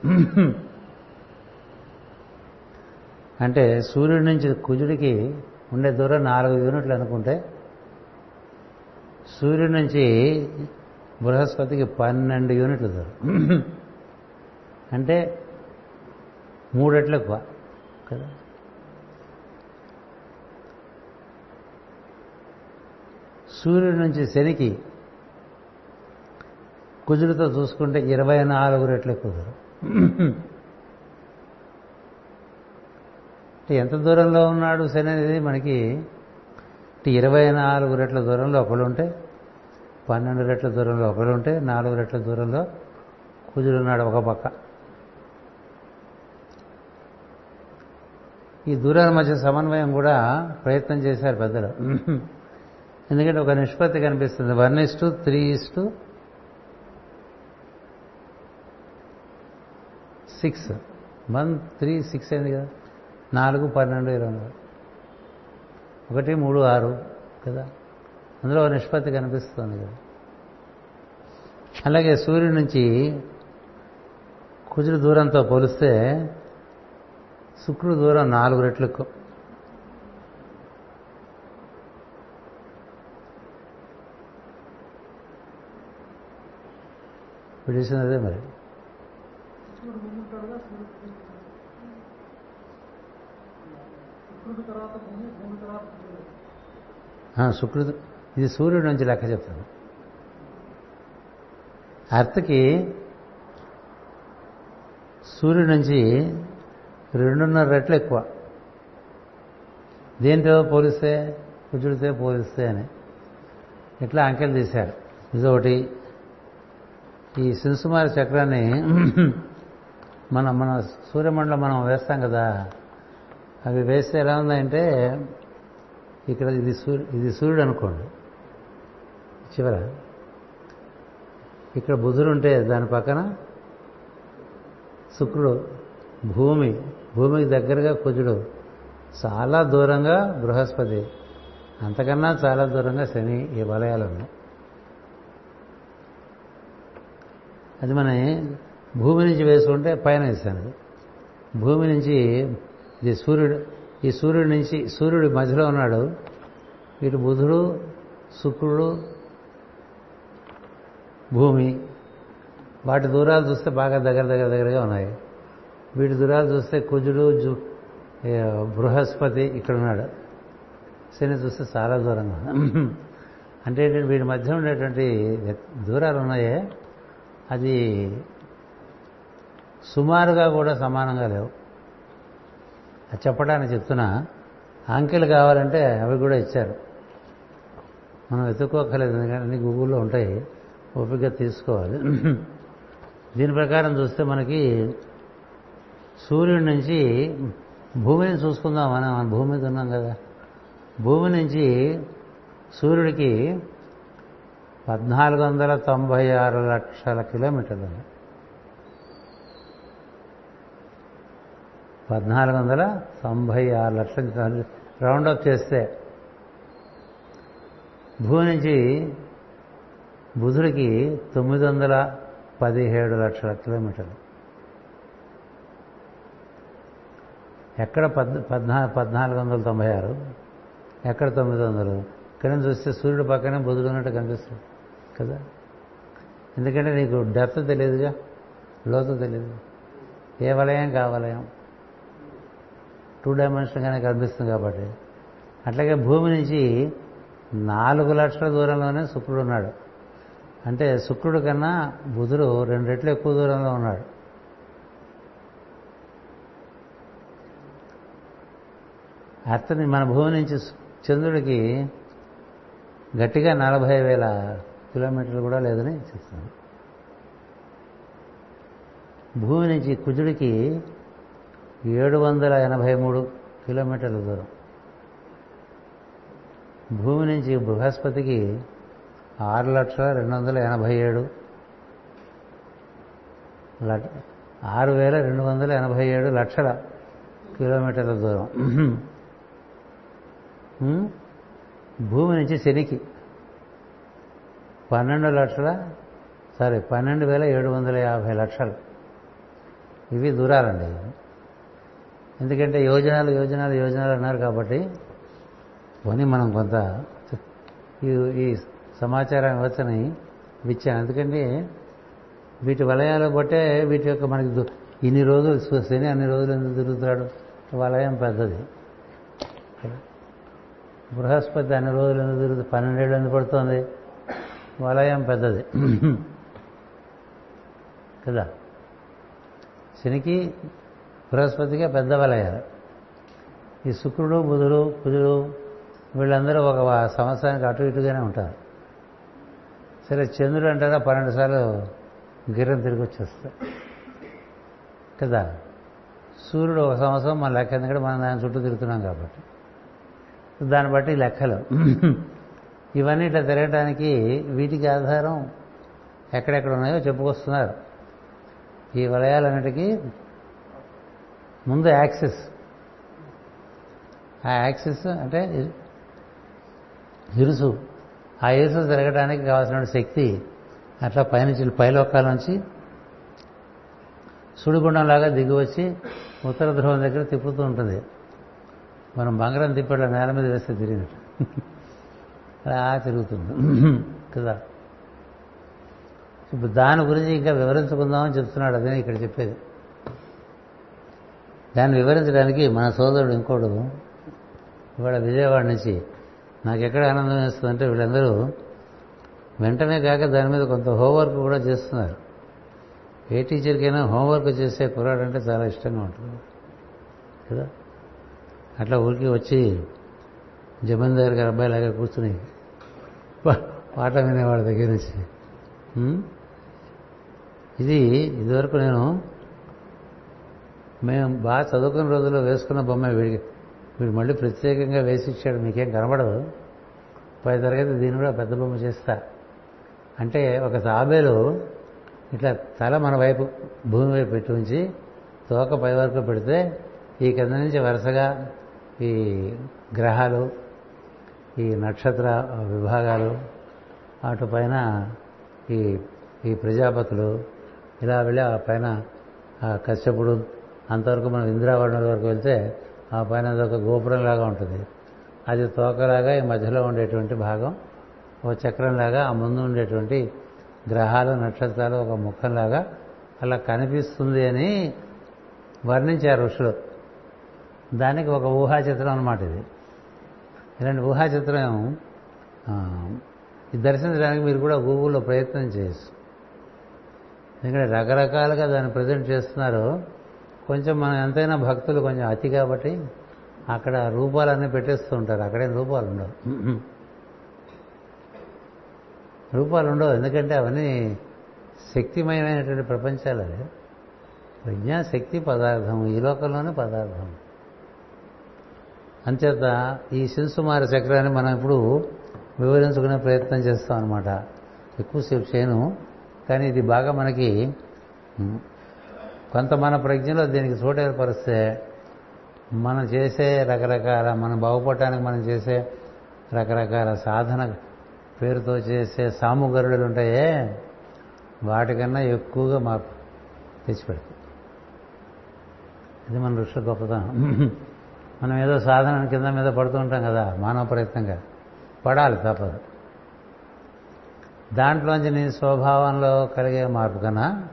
అంటే సూర్యుడి నుంచి కుజుడికి ఉండే దూరం నాలుగు యూనిట్లు అనుకుంటే సూర్యుడి నుంచి బృహస్పతికి పన్నెండు యూనిట్లు దూరం. అంటే మూడెట్లు ఎక్కువ కదా? సూర్యుడి నుంచి శనికి కుజుడితో చూసుకుంటే ఇరవై నాలుగు రెట్లు ఎక్కువ. దూరం అంటే ఎంత దూరంలో ఉన్నాడు శని అనేది మనకి ఇరవై నాలుగు రెట్ల దూరంలో ఒకళ్ళు ఉంటే పన్నెండు రెట్ల దూరంలో ఒకరు ఉంటే నాలుగు రెట్ల దూరంలో కుజుడున్నాడు ఒక పక్క. ఈ దూరాల మధ్య సమన్వయం కూడా ప్రయత్నం చేశారు పెద్దలు. ఎందుకంటే ఒక నిష్పత్తి కనిపిస్తుంది. One is to three is to six. One three six అయింది కదా. నాలుగు పన్నెండు ఇరవై నాలుగు. ఒకటి మూడు ఆరు కదా. అందులో నిష్పత్తి కనిపిస్తుంది కదా. అలాగే సూర్యుడి నుంచి కుజుడు దూరంతో పోలిస్తే శుక్రుడు దూరం నాలుగు రెట్లు ఎక్కువ. పిలిచింది మరి శుక్రుడు ముందుంటాడుగా సూర్యుడు శుక్రుడు సూర్యుడు. ఇది సూర్యుడి నుంచి లెక్క చెప్తాను. అర్త్కి సూర్యుడి నుంచి రెండున్నర రెట్లు ఎక్కువ. దేనితో పోలిస్తే? కుజుడితో పోలిస్తే అని. ఇట్లా అంకెలు తీశారు ఇదొకటి. ఈ శింసుమారి చక్రాన్ని మన మన సూర్యమండలం మనం వేస్తాం కదా. అవి వేస్తే ఎలా ఉందంటే ఇక్కడ ఇది సూర్యు ఇది సూర్యుడు అనుకోండి. చివర. ఇక్కడ బుధుడు ఉంటే దాని పక్కన శుక్రుడు భూమి భూమికి దగ్గరగా కుజుడు. చాలా దూరంగా బృహస్పతి. అంతకన్నా చాలా దూరంగా శని ఈ వలయాలు ఉన్నాయి. అది మన భూమి నుంచి వేసుకుంటే పైన వేసాను భూమి నుంచి ఇది సూర్యుడు ఈ సూర్యుడి నుంచి సూర్యుడి మధ్యలో ఉన్నాడు. వీటి బుధుడు శుక్రుడు భూమి. వాటి దూరాలు చూస్తే బాగా దగ్గర దగ్గర దగ్గరగా ఉన్నాయి. వీటి దూరాలు చూస్తే కుజుడు జు బృహస్పతి ఇక్కడ ఉన్నాడు. శని చూస్తే చాలా దూరంగా అంటే వీటి మధ్య ఉండేటువంటి దూరాలు ఉన్నాయే. అది సుమారుగా కూడా సమానంగా లేవు. చెప్పడానికి చెప్తున్నా. అంకెలు కావాలంటే అవి కూడా ఇచ్చారు. మనం వెతుక్కోకలేదు ఎందుకంటే అన్ని గూగుల్లో ఉంటాయి. ఓపిక తీసుకోవాలి. దీని ప్రకారం చూస్తే మనకి సూర్యుడి నుంచి భూమిని చూసుకుందాం మనం మన భూమి మీద ఉన్నాం కదా. భూమి నుంచి సూర్యుడికి పద్నాలుగు వందల తొంభై ఆరు లక్షల కిలోమీటర్లు. ఉన్నాయి పద్నాలుగు వందల తొంభై ఆరు లక్షలు రౌండ్ అప్ చేస్తే భూమి నుంచి బుధుడికి తొమ్మిది వందల పదిహేడు లక్షల కిలోమీటర్లు. ఎక్కడ పద్ పద్నా పద్నాలుగు వందల తొంభై ఆరు? ఎక్కడ తొమ్మిది వందలు? ఇక్కడ చూస్తే సూర్యుడు పక్కనే బుధుడు ఉన్నట్టు కనిపిస్తుంది కదా? ఎందుకంటే నీకు డెప్త్ తెలియదుగా లోతు తెలియదు ఏ వలయం కావలయం టూ డైమెన్షన్గానే కనిపిస్తుంది కాబట్టి. అట్లాగే భూమి నుంచి నాలుగు లక్షల దూరంలోనే శుక్రుడు ఉన్నాడు. అంటే శుక్రుడు కన్నా బుధుడు రెండు రెట్లు ఎక్కువ దూరంలో ఉన్నాడు. అతని మన భూమి నుంచి చంద్రుడికి గట్టిగా నలభై వేల కిలోమీటర్లు కూడా లేదని చెప్తున్నాను భూమి నుంచి కుజుడికి ఏడు వందల ఎనభై మూడు కిలోమీటర్ల దూరం. భూమి నుంచి బృహస్పతికి ఆరు లక్షల రెండు వందల ఎనభై ఏడు ఆరు వేల రెండు వందల ఎనభై ఏడు లక్షల కిలోమీటర్ల దూరం. భూమి నుంచి శనికి పన్నెండు లక్షల సారీ పన్నెండు వేల ఏడు వందల యాభై లక్షలు. ఇవి దూరాలండి. ఎందుకంటే యోజనాలు యోజనాలు యోజనాలు అన్నారు కాబట్టి పోనీ మనం కొంత ఈ ఈ సమాచారం ఇవ్వచ్చని ఇచ్చాను ఎందుకంటే వీటి వలయాలు బట్టే వీటి యొక్క మనకి ఇన్ని రోజులు శని అన్ని రోజులు ఎందుకు తిరుగుతున్నాడు? వలయం పెద్దది. బృహస్పతి అన్ని రోజులు ఎందుకు తిరుగుతుంది పన్నెండేళ్ళు ఎందుకు పడుతుంది? వలయం పెద్దది. కదా? శనికి బృహస్పతిగా పెద్ద వలయాలు ఈ శుక్రుడు బుధుడు కుజుడు వీళ్ళందరూ ఒక సంవత్సరానికి అటు ఇటుగానే ఉంటారు. సరే చంద్రుడు అంటారా పన్నెండు సార్లు గిర్రం తిరిగి వచ్చేస్తాయి కదా? సూర్యుడు ఒక సంవత్సరం మన లెక్క ఎందుకంటే మనం దాని చుట్టూ తిరుగుతున్నాం కాబట్టి. దాన్ని బట్టి లెక్కలు. ఇవన్నీ ఇట్లా తిరగడానికి వీటికి ఆధారం ఎక్కడెక్కడ ఉన్నాయో చెప్పుకొస్తున్నారు. ఈ వలయాలన్నిటికీ ముందు యాక్సిస్. ఆ యాక్సిస్ అంటే ఇరుసు. ఆ ఇరుసు తిరగడానికి కావాల్సిన శక్తి అట్లా పైనుంచి పైలోకాల నుంచి సుడిగుండంలాగా దిగి వచ్చి ఉత్తర ధ్రువం దగ్గర తిప్పుతూ ఉంటుంది. మనం బంగారం తిప్పేట నేల మీద వేస్తే తిరిగినట్టు. అలా తిరుగుతుంది. కదా? ఇప్పుడు దాని గురించి ఇంకా వివరించుకుందామని చెప్తున్నాడు అదే ఇక్కడ చెప్పేది. దాన్ని వివరించడానికి మన సోదరుడు ఇంకోడు. ఇవాళ విజయవాడ నుంచి నాకు ఎక్కడ ఆనందం వేస్తుందంటే వీళ్ళందరూ వెంటనే కాక దాని మీద కొంత హోంవర్క్ కూడా చేస్తున్నారు. ఏ టీచర్కైనా హోంవర్క్ చేసే కుర్రాడంటే చాలా ఇష్టంగా ఉంటుంది. కదా? అట్లా ఊరికి వచ్చి జమీందార్ గారి అబ్బాయిలాగా కూర్చుని పాట వినేవాడి దగ్గర నుంచి. ఇది ఇదివరకు నేను మేము బాగా చదువుకున్న రోజుల్లో వేసుకున్న బొమ్మ వీడికి. వీడు మళ్ళీ ప్రత్యేకంగా వేసి ఇచ్చాడు మీకేం కనబడదు. పై తరగతి దీన్ని కూడా పెద్ద బొమ్మ చేస్తా. అంటే ఒక తాబేలు ఇట్లా తల మన వైపు భూమి వైపు పెట్టి ఉంచి తోక పై వరకు పెడితే ఈ కింద నుంచి వరుసగా ఈ గ్రహాలు ఈ నక్షత్ర విభాగాలు అటు పైన ఈ ఈ ప్రజాపతులు ఇలా వెళ్ళి ఆ పైన ఆ కశ్యపుడు అంతవరకు మనం ఇంద్రావరణం వరకు వెళ్తే ఆ పైన ఒక గోపురంలాగా ఉంటుంది. అది తోకలాగా ఈ మధ్యలో ఉండేటువంటి భాగం ఒక చక్రంలాగా ఆ ముందు ఉండేటువంటి గ్రహాలు నక్షత్రాలు ఒక ముఖంలాగా అలా కనిపిస్తుంది అని వర్ణించారు ఋషులు. దానికి ఒక ఊహా చిత్రం అనమాట ఇది. ఇలాంటి ఊహా చిత్రం ఇది దర్శించడానికి మీరు కూడా గూగుల్లో ప్రయత్నం చేయొచ్చు ఎందుకంటే రకరకాలుగా దాన్ని ప్రజెంట్ చేస్తున్నారు. కొంచెం మనం ఎంతైనా భక్తులు కొంచెం అతి కాబట్టి అక్కడ రూపాలన్నీ పెట్టేస్తూ ఉంటారు. అక్కడే రూపాలు ఉండవు. రూపాలు ఉండవు. ఎందుకంటే అవన్నీ శక్తిమయమైనటువంటి ప్రపంచాలు అవి. ప్రజ్ఞా శక్తి పదార్థం ఈ లోకంలోనే పదార్థం. అంచేత ఈ శింసుమార చక్రాన్ని మనం ఇప్పుడు వివరించుకునే ప్రయత్నం చేస్తాం అనమాట ఎక్కువసేపు చేయను. కానీ ఇది బాగా మనకి కొంత మన ప్రజ్ఞలో దీనికి చోటు ఏర్పరిస్తే మనం చేసే రకరకాల మనం బాగుపడటానికి మనం చేసే రకరకాల సాధన పేరుతో చేసే సాముగరుడులు ఉంటాయే వాటికన్నా ఎక్కువగా మార్పు తెచ్చిపెడతాయి. ఇది మన ఋషుల గొప్పతనం. మనం ఏదో సాధన కింద మీద పడుతూ ఉంటాం కదా మానవ ప్రయత్నంగా. పడాలి తప్పదు. దాంట్లోంచి నీ స్వభావంలో కలిగే మార్పు కన్నా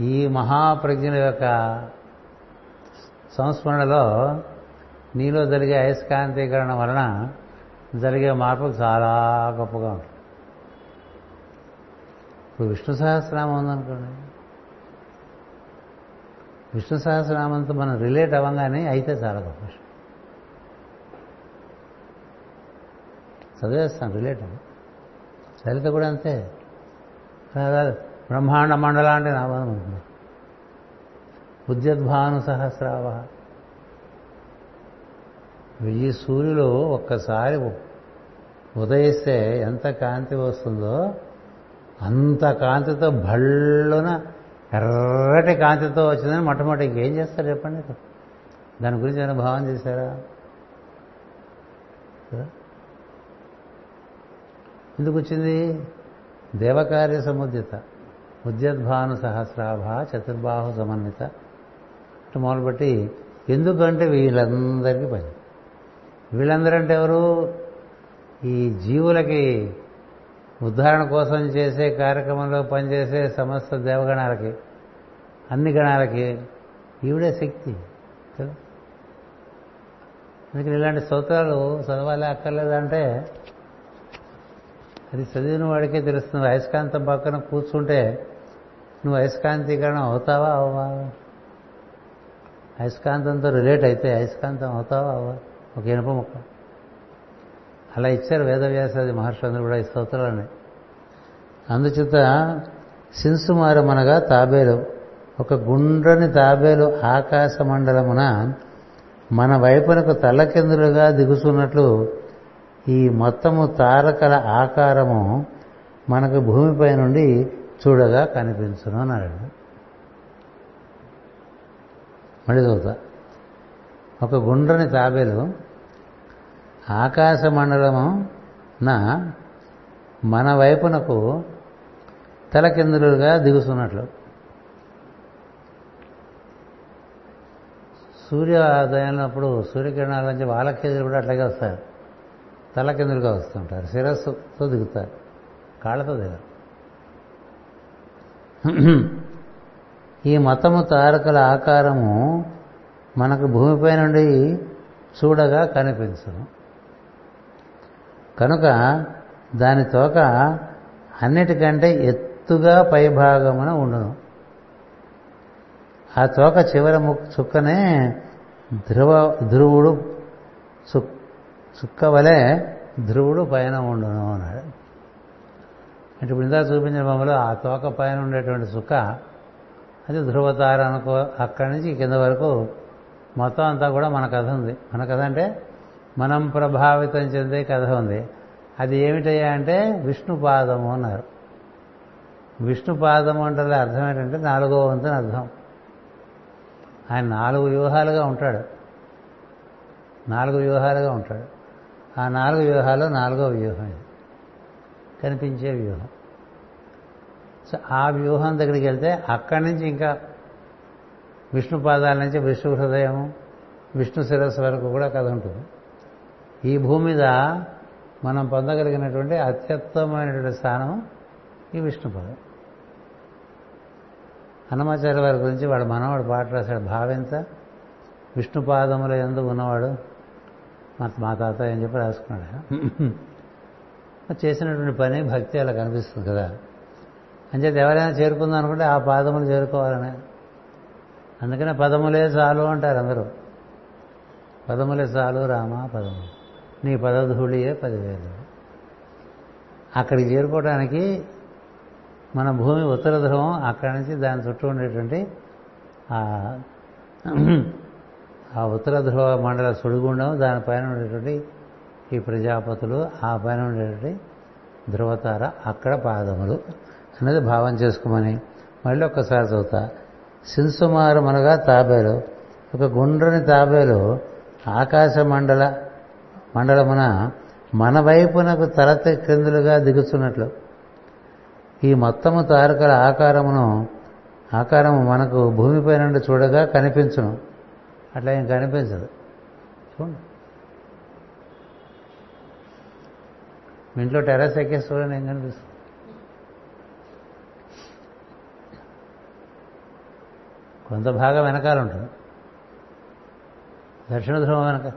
ఈ మహాప్రజ్ఞ యొక్క సంస్మరణలో నీలో జరిగే అయస్కాంతీకరణ వలన జరిగే మార్పులు చాలా గొప్పగా ఉంటుంది ఇప్పుడు విష్ణు సహస్రనామం ఉందనుకోండి. విష్ణు సహస్రనామంతో మనం రిలేట్ అవ్వగానే అయితే చాలా గొప్ప విషయం. చదివేస్తాం రిలేట్ అవ్వ. లలిత కూడా అంతే. బ్రహ్మాండ మండల అంటే నామం. ఉంటుంది ఉద్యద్భాను సహస్రావ వెయ్యి సూర్యులు ఒక్కసారి ఉదయిస్తే ఎంత కాంతి వస్తుందో అంత కాంతితో భళ్ళున ఎర్రటి కాంతితో వచ్చిందని మొట్టమొదటి ఇంకేం చేస్తారు చెప్పండి దాని గురించి ఏమైనా భావం చేశారా? ఎందుకు వచ్చింది? దేవకార్య సముద్యత. ఉద్యద్భాను సహస్రాభ చతుర్బాహు సమన్విత. అటు మొదలుపెట్టి ఎందుకంటే వీళ్ళందరికీ పని వీళ్ళందరంటే ఎవరు? ఈ జీవులకి ఉద్ధారణ కోసం చేసే కార్యక్రమంలో పనిచేసే సమస్త దేవగణాలకి అన్ని గణాలకి ఈవిడే శక్తి కదా? అందుకని ఇలాంటి స్తోత్రాలు చదవాలి అక్కర్లేదంటే అది చదివిన వాడికే తెలుస్తుంది. అయస్కాంతం పక్కన కూర్చుంటే నువ్వు అయస్కాంతీకరణ అవుతావా అవ్వా? అయస్కాంతంతో రిలేట్ అయితే అయస్కాంతం అవుతావా అవ్వా? ఒక ఇనుప ముక్క. అలా ఇచ్చారు వేదవ్యాసాది మహర్షులందరూ కూడా ఈ స్తోత్రాలని. అందుచేత సిన్సుమారమనగా తాబేలు ఒక గుండ్రని తాబేలు ఆకాశ మండలమున మన వైపునకు తల్లకిందులుగా దిగుతున్నట్లు ఈ మొత్తము తారకల ఆకారము మనకు భూమిపై నుండి చూడగా కనిపించును అన్నాడు. మళ్ళీ చదువుతా. ఒక గుండ్రని తాబేలు ఆకాశ మండలము నా మన వైపునకు తలకిందులుగా దిగుతున్నట్లు సూర్యోదయంలో సూర్యకిరణాల నుంచి వాళ్ళ కూడా అట్లాగే వస్తారు. తలకిందులుగా వస్తుంటారు. శిరస్సుతో దిగుతారు. కాళ్ళతో దిగరు. ఈ మతము తారకల ఆకారము మనకు భూమిపై నుండి చూడగా కనిపించను కనుక దాని తోక అన్నిటికంటే ఎత్తుగా పైభాగమున ఉండును ఆ తోక చివర చుక్కనే ధ్రువ ధ్రువుడు చుక్క వలె ధ్రువుడు పైన ఉండును అన్నాడు. అంటే ఇప్పుడు ఇందా చూపించిన బొమ్మలో ఆ తోక పైన ఉండేటువంటి సుఖ అది ధ్రువతార అనుకో అక్కడి నుంచి కింద వరకు మొత్తం అంతా కూడా మన కథ ఉంది. మన కథ అంటే మనం ప్రభావితం చెందే కథ ఉంది. అది ఏమిటయ్యా అంటే విష్ణుపాదము అన్నారు. విష్ణుపాదము అంటే అర్థం ఏంటంటే నాలుగో వంతుని అర్థం. ఆయన నాలుగు వ్యూహాలుగా ఉంటాడు. నాలుగు వ్యూహాలుగా ఉంటాడు. ఆ నాలుగు వ్యూహాలు నాలుగో వ్యూహం ఇది. కనిపించే వ్యూహం. సో ఆ వ్యూహం దగ్గరికి వెళ్తే అక్కడి నుంచి ఇంకా విష్ణు పాదాల నుంచి విష్ణు హృదయం విష్ణు శిరస్సు వరకు కూడా కథ ఉంటుంది. ఈ భూమి మీద మనం పొందగలిగినటువంటి అత్యుత్తమైనటువంటి స్థానం ఈ విష్ణు పదం. అన్నమాచార్య వారి గురించి వాడు మనవాడు పాట రాశాడు భావింత? విష్ణుపాదముల ఎందు ఉన్నవాడు? మా మా తాత అని చెప్పి రాసుకున్నాడు చేసినటువంటి పని భక్తి అలా కనిపిస్తుంది కదా. అంచేత ఎవరైనా చేరుకుందాం అనుకుంటే ఆ పాదములు చేరుకోవాలని. అందుకనే పదములే చాలు అంటారు అందరూ. పదములే చాలు రామ పదములు నీ పదధూళియే పదివేలు. అక్కడికి చేరుకోవడానికి మన భూమి ఉత్తర ధ్రువం అక్కడి నుంచి దాని చుట్టూ ఉండేటువంటి ఆ ఉత్తర ధ్రువ మండల సుడిగుండం దానిపైన ఉండేటువంటి ఈ ప్రజాపతులు ఆ పైన ఉండేటువంటి ధ్రువతార అక్కడ పాదములు. అనేది భావం చేసుకోమని మళ్ళీ ఒక్కసారి చదువుతా. సిన్సుమారు మనగా తాబేలు. ఒక గుండ్రని తాబేలు ఆకాశ మండల మండలమున మన వైపునకు తలత క్రిందులుగా దిగుతున్నట్లు ఈ మొత్తము తారకల ఆకారమును ఆకారము మనకు భూమిపై నుండి చూడగా కనిపించును. అట్లా ఏం కనిపించదు. చూడండి. ఇంట్లో టెర్రస్ ఎక్కే సూర్యుని ఏం కనిపిస్తుంది? కొంత భాగం వెనకాల ఉంటుంది. దక్షిణ ధ్రువం వెనక.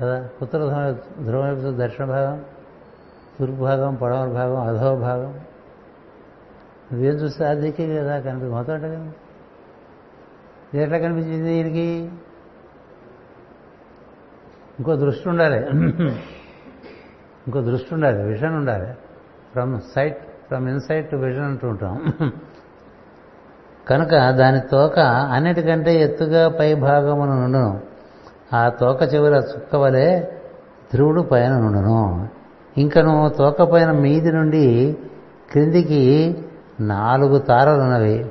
కదా? ఉత్తర ధ్రువం ధ్రువం వైపు దక్షిణ భాగం తూర్పు భాగం పడమర భాగం అధో భాగం నువ్వేం చూస్తే ఆ దిక్కే కదా కనిపి మొత్తం అంటే కనిపి ఇది ఎట్లా కనిపించింది దీనికి? ఇంకో దృష్టి ఉండాలి. ఇంకో దృష్టి ఉండాలి విజన్ ఉండాలి. From sight from insight to vision అంటూ ఉంటాం. కనుక దాని తోక అన్నిటికంటే ఎత్తుగా పై భాగమును నుండును. ఆ తోక చివర చుక్క వలె ధ్రువుడు పైన నుండును. ఇంకను తోక పైన మీది నుండి క్రిందికి నాలుగు తారలున్నవి.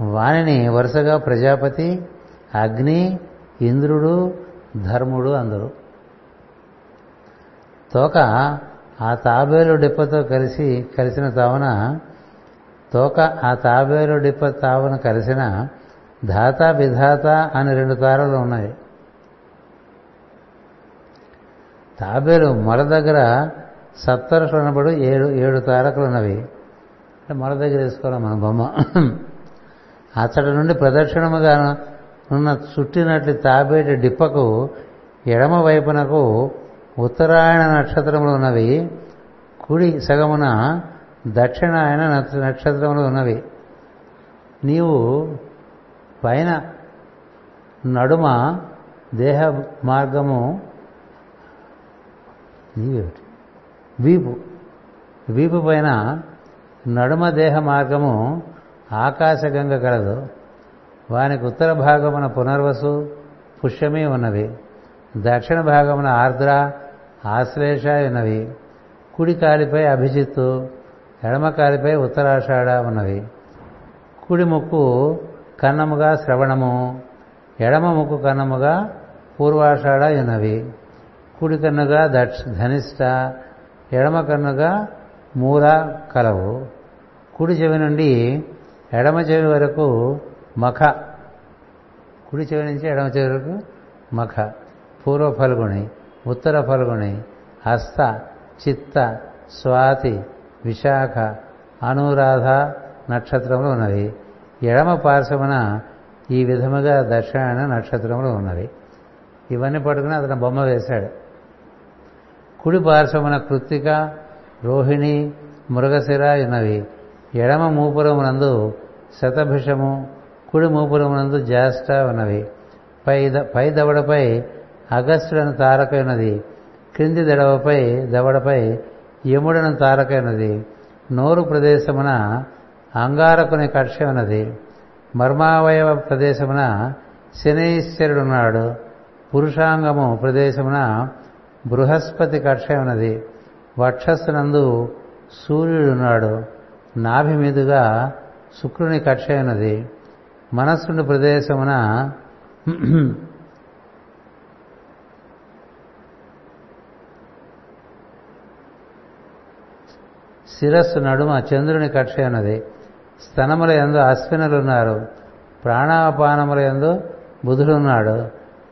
వానిని వరుసగా ప్రజాపతి అగ్ని ఇంద్రుడు ధర్ముడు అందరు. తోక ఆ తాబేలు డిప్పతో కలిసి కలిసిన తావున తోక ఆ తాబేలు డిప్ప తావున కలిసిన ధాత విధాత అని రెండు తారలు ఉన్నాయి. తాబేలు మొర దగ్గర సప్తరుషులు అనబడు ఏడు ఏడు తారకులు ఉన్నవి. అంటే మొర దగ్గర వేసుకోవాలి మన బొమ్మ. అతడి నుండి ప్రదక్షిణముగా ఉన్న చుట్టినట్లు తాబేటి డిప్పకు ఎడమ వైపునకు ఉత్తరాయణ నక్షత్రములు ఉన్నవి కుడి సగమున దక్షిణాయన నక్షత్రములు ఉన్నవి. నీవు పైన నడుమ దేహ మార్గము నీవేమిటి? వీపు. వీపు పైన నడుమ దేహ మార్గము ఆకాశగంగ కలదు. వానికి ఉత్తర భాగమున పునర్వసు పుష్యమే ఉన్నవి. దక్షిణ భాగమున ఆర్ద్ర ఆశ్లేష ఉన్నవి కుడి కాలిపై అభిజిత్తు ఎడమ కాలిపై ఉత్తరాషాఢ ఉన్నవి. కుడి ముక్కు కన్నముగా శ్రవణము ఎడమ ముక్కు కన్నముగా పూర్వాషాఢ ఉన్నవి కుడి కన్నుగా దక్ష ధనిష్ట ఎడమ కన్నుగా మూల కలవు. కుడి చెవి నుండి ఎడమ చెవి వరకు మఖ. కుడి చెవి నుంచి ఎడమ చెవి వరకు మఖ. పూర్వ ఫల్గుణి. ఉత్తర ఫల్గుని హస్త చిత్త స్వాతి విశాఖ అనురాధ నక్షత్రములు ఉన్నవి. ఎడమ పార్శ్వమున ఈ విధముగా దక్షిణాయన నక్షత్రములు ఉన్నవి. ఇవన్నీ పట్టుకుని అతను బొమ్మ వేశాడు. కుడి పార్శ్వమున కృత్తిక రోహిణి మృగశిర ఉన్నవి. ఎడమ మూపురమునందు శతభిషము కుడి మూపురమునందు జ్యేష్ఠ ఉన్నవి. పై పై దవడపై అగస్టుడను తారకైనది క్రింది దడవపై దవడపై యముడను తారకైనది నోరు ప్రదేశమున అంగారకుని కక్ష ఉన్నది మర్మావయవ ప్రదేశమున శనీశ్వరుడున్నాడు పురుషాంగము ప్రదేశమున బృహస్పతి కక్ష ఉన్నది వక్షస్సునందు సూర్యుడున్నాడు నాభి మీదుగా శుక్రుని కక్ష మనస్సుని ప్రదేశమున శిరస్సు నడుమ చంద్రుని కక్ష ఉన్నది స్తనముల ఎందు అశ్వినులున్నారు. ప్రాణాపానముల ఎందు బుధుడున్నాడు.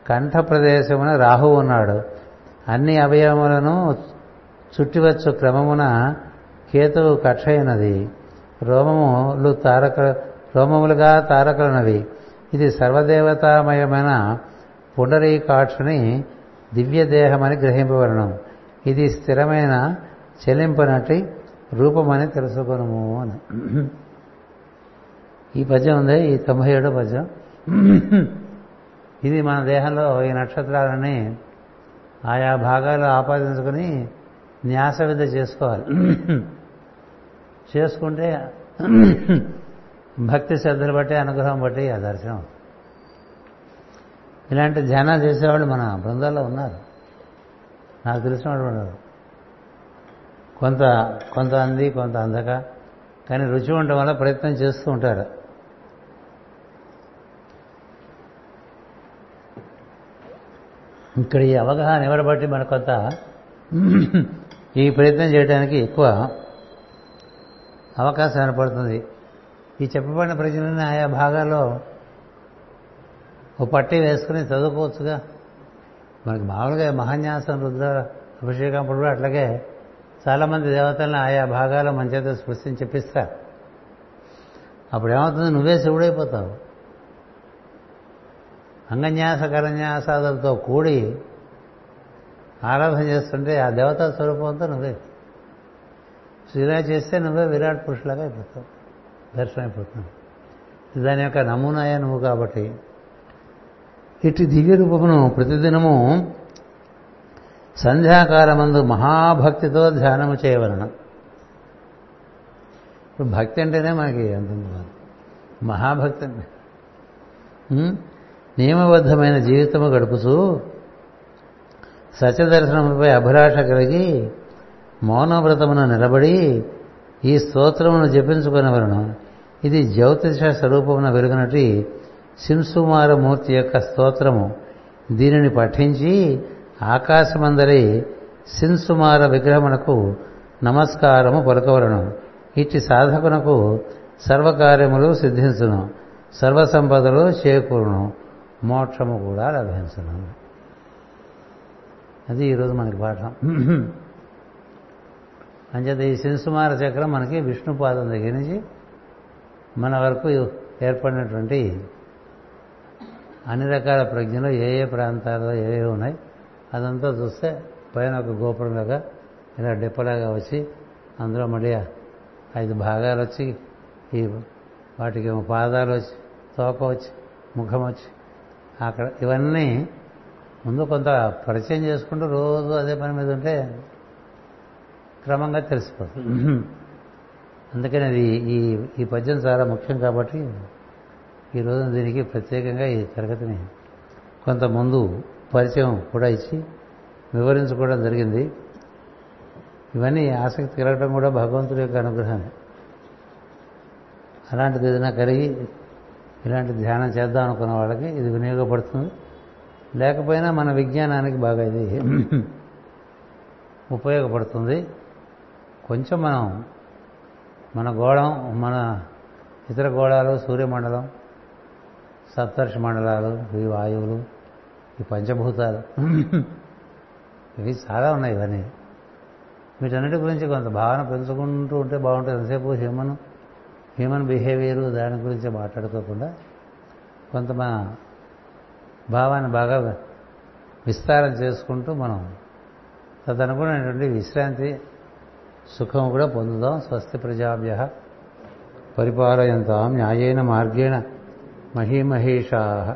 కంఠ ప్రదేశమున రాహువు ఉన్నాడు. అన్ని అవయవములను చుట్టివచ్చు క్రమమున కేతువు కక్షయినది రోమములు తారక రోమములుగా తారకలున్నవి ఇది సర్వదేవతామయమైన పుండరీకాక్షుని దివ్యదేహమని గ్రహింపవలను ఇది స్థిరమైన చెలింపనటి రూపమని తెలుసుకొనము అని. ఈ పద్యం ఉంది ఈ తొంభై ఏడో పద్యం. ఇది మన దేహంలో ఈ నక్షత్రాలని ఆయా భాగాలు ఆపాదించుకొని న్యాస విద్య చేసుకోవాలి. చేసుకుంటే భక్తి శ్రద్ధలు బట్టి అనుగ్రహం బట్టి ఆ దర్శనం. ఇలాంటి ధ్యానం చేసేవాళ్ళు మన బృందాల్లో ఉన్నారు. నాకు తెలిసిన వాళ్ళు ఉన్నారు. కొంత కొంత అంది కొంత అందక. కానీ రుచి ఉండటం వల్ల ప్రయత్నం చేస్తూ ఉంటారు. ఇక్కడ ఈ అవగాహన ఎవరు బట్టి మన కొంత? ఈ ప్రయత్నం చేయడానికి ఎక్కువ అవకాశం ఏర్పడుతుంది. ఈ చెప్పబడిన ప్రజలని ఆయా భాగాల్లో ఓ పట్టి వేసుకుని చదువుకోవచ్చుగా. మనకి మామూలుగా మహాన్యాసం రుద్ర అభిషేకం అప్పుడు అట్లాగే చాలామంది దేవతలను ఆయా భాగాల మంచేత స్పృశించి చెప్పిస్తారు. అప్పుడు ఏమవుతుంది నువ్వే శివుడైపోతావు. అంగన్యాస కరన్యాసాదులతో కూడి ఆరాధన చేస్తుంటే ఆ దేవతా స్వరూపంతో నువ్వే. ఇలా చేస్తే నువ్వే విరాట్ పురుషులాగా అయిపోతావు. దర్శనం అయిపోతున్నావు దాని యొక్క నమూనాయే నువ్వు కాబట్టి. ఇటు దివ్య రూపమును ప్రతిదినము సంధ్యాకాలమందు మహాభక్తితో ధ్యానము చేయవలన. ఇప్పుడు భక్తి అంటేనే మనకి ఎంత మహాభక్తి అంటే నియమబద్ధమైన జీవితము గడుపుతూ సత్యదర్శనముపై అభిలాష కలిగి మౌనవ్రతమును నిలబడి ఈ స్తోత్రమును జపించుకునేవలను ఇది జ్యోతిష స్వరూపమున వెలుగునటి సింసుమారమూర్తి యొక్క స్తోత్రము. దీనిని పఠించి ఆకాశమందరి సిన్సుమార విగ్రహమునకు నమస్కారము పలుకవలను. ఇచ్చి సాధకునకు సర్వకార్యములు సిద్ధించును. సర్వసంపదలు చేకూరును. మోక్షము కూడా లభించును. అది ఈరోజు మనకి పాఠం. అంచేత ఈ శింసుమార చక్రం మనకి విష్ణుపాదం దగ్గర నుంచి మన వరకు ఏర్పడినటువంటి అన్ని రకాల ప్రజ్ఞలు ఏ ఏ ప్రాంతాల్లో ఏ ఉన్నాయి. అదంతా చూస్తే పైన ఒక గోపురంలాగా ఇలా డిప్పలాగా వచ్చి అందులో మళ్ళీ ఐదు భాగాలు వచ్చి ఈ వాటికి పాదాలు వచ్చి తోక వచ్చి ముఖం వచ్చి అక్కడ ఇవన్నీ ముందు కొంత పరిచయం చేసుకుంటూ రోజు అదే పని మీద ఉంటే క్రమంగా తెలిసిపోతుంది. అందుకని అది ఈ ఈ పద్యం చాలా ముఖ్యం కాబట్టి ఈరోజు దీనికి ప్రత్యేకంగా ఈ తరగతిని కొంత ముందు పరిచయం కూడా ఇచ్చి వివరించుకోవడం జరిగింది. ఇవన్నీ ఆసక్తి కలగడం కూడా భగవంతుడి యొక్క అనుగ్రహమే. అలాంటిది ఏదైనా కలిగి ఇలాంటి ధ్యానం చేద్దాం అనుకున్న వాళ్ళకి ఇది వినియోగపడుతుంది. లేకపోయినా మన విజ్ఞానానికి బాగా ఇది ఉపయోగపడుతుంది. కొంచెం మనం మన గోళం మన ఇతర గోళాలు సూర్యమండలం సప్తర్షి మండలాలు ఈ వాయువులు ఈ పంచభూతాలు. ఇవి చాలా ఉన్నాయి ఇవన్నీ. వీటన్నిటి గురించి కొంత భావన పెంచుకుంటూ ఉంటే బాగుంటుంది. ఎంతసేపు హ్యూమన్ హ్యూమన్ బిహేవియర్ దాని గురించి మాట్లాడుకోకుండా కొంత మన భావాన్ని బాగా విస్తారం చేసుకుంటూ మనం తదనుగుణమైనటువంటి విశ్రాంతి సుఖం కూడా పొందుదాం. స్వస్తి ప్రజాభ్య పరిపాలయంతాం. న్యాయేన మార్గేణ మహీమహేషా.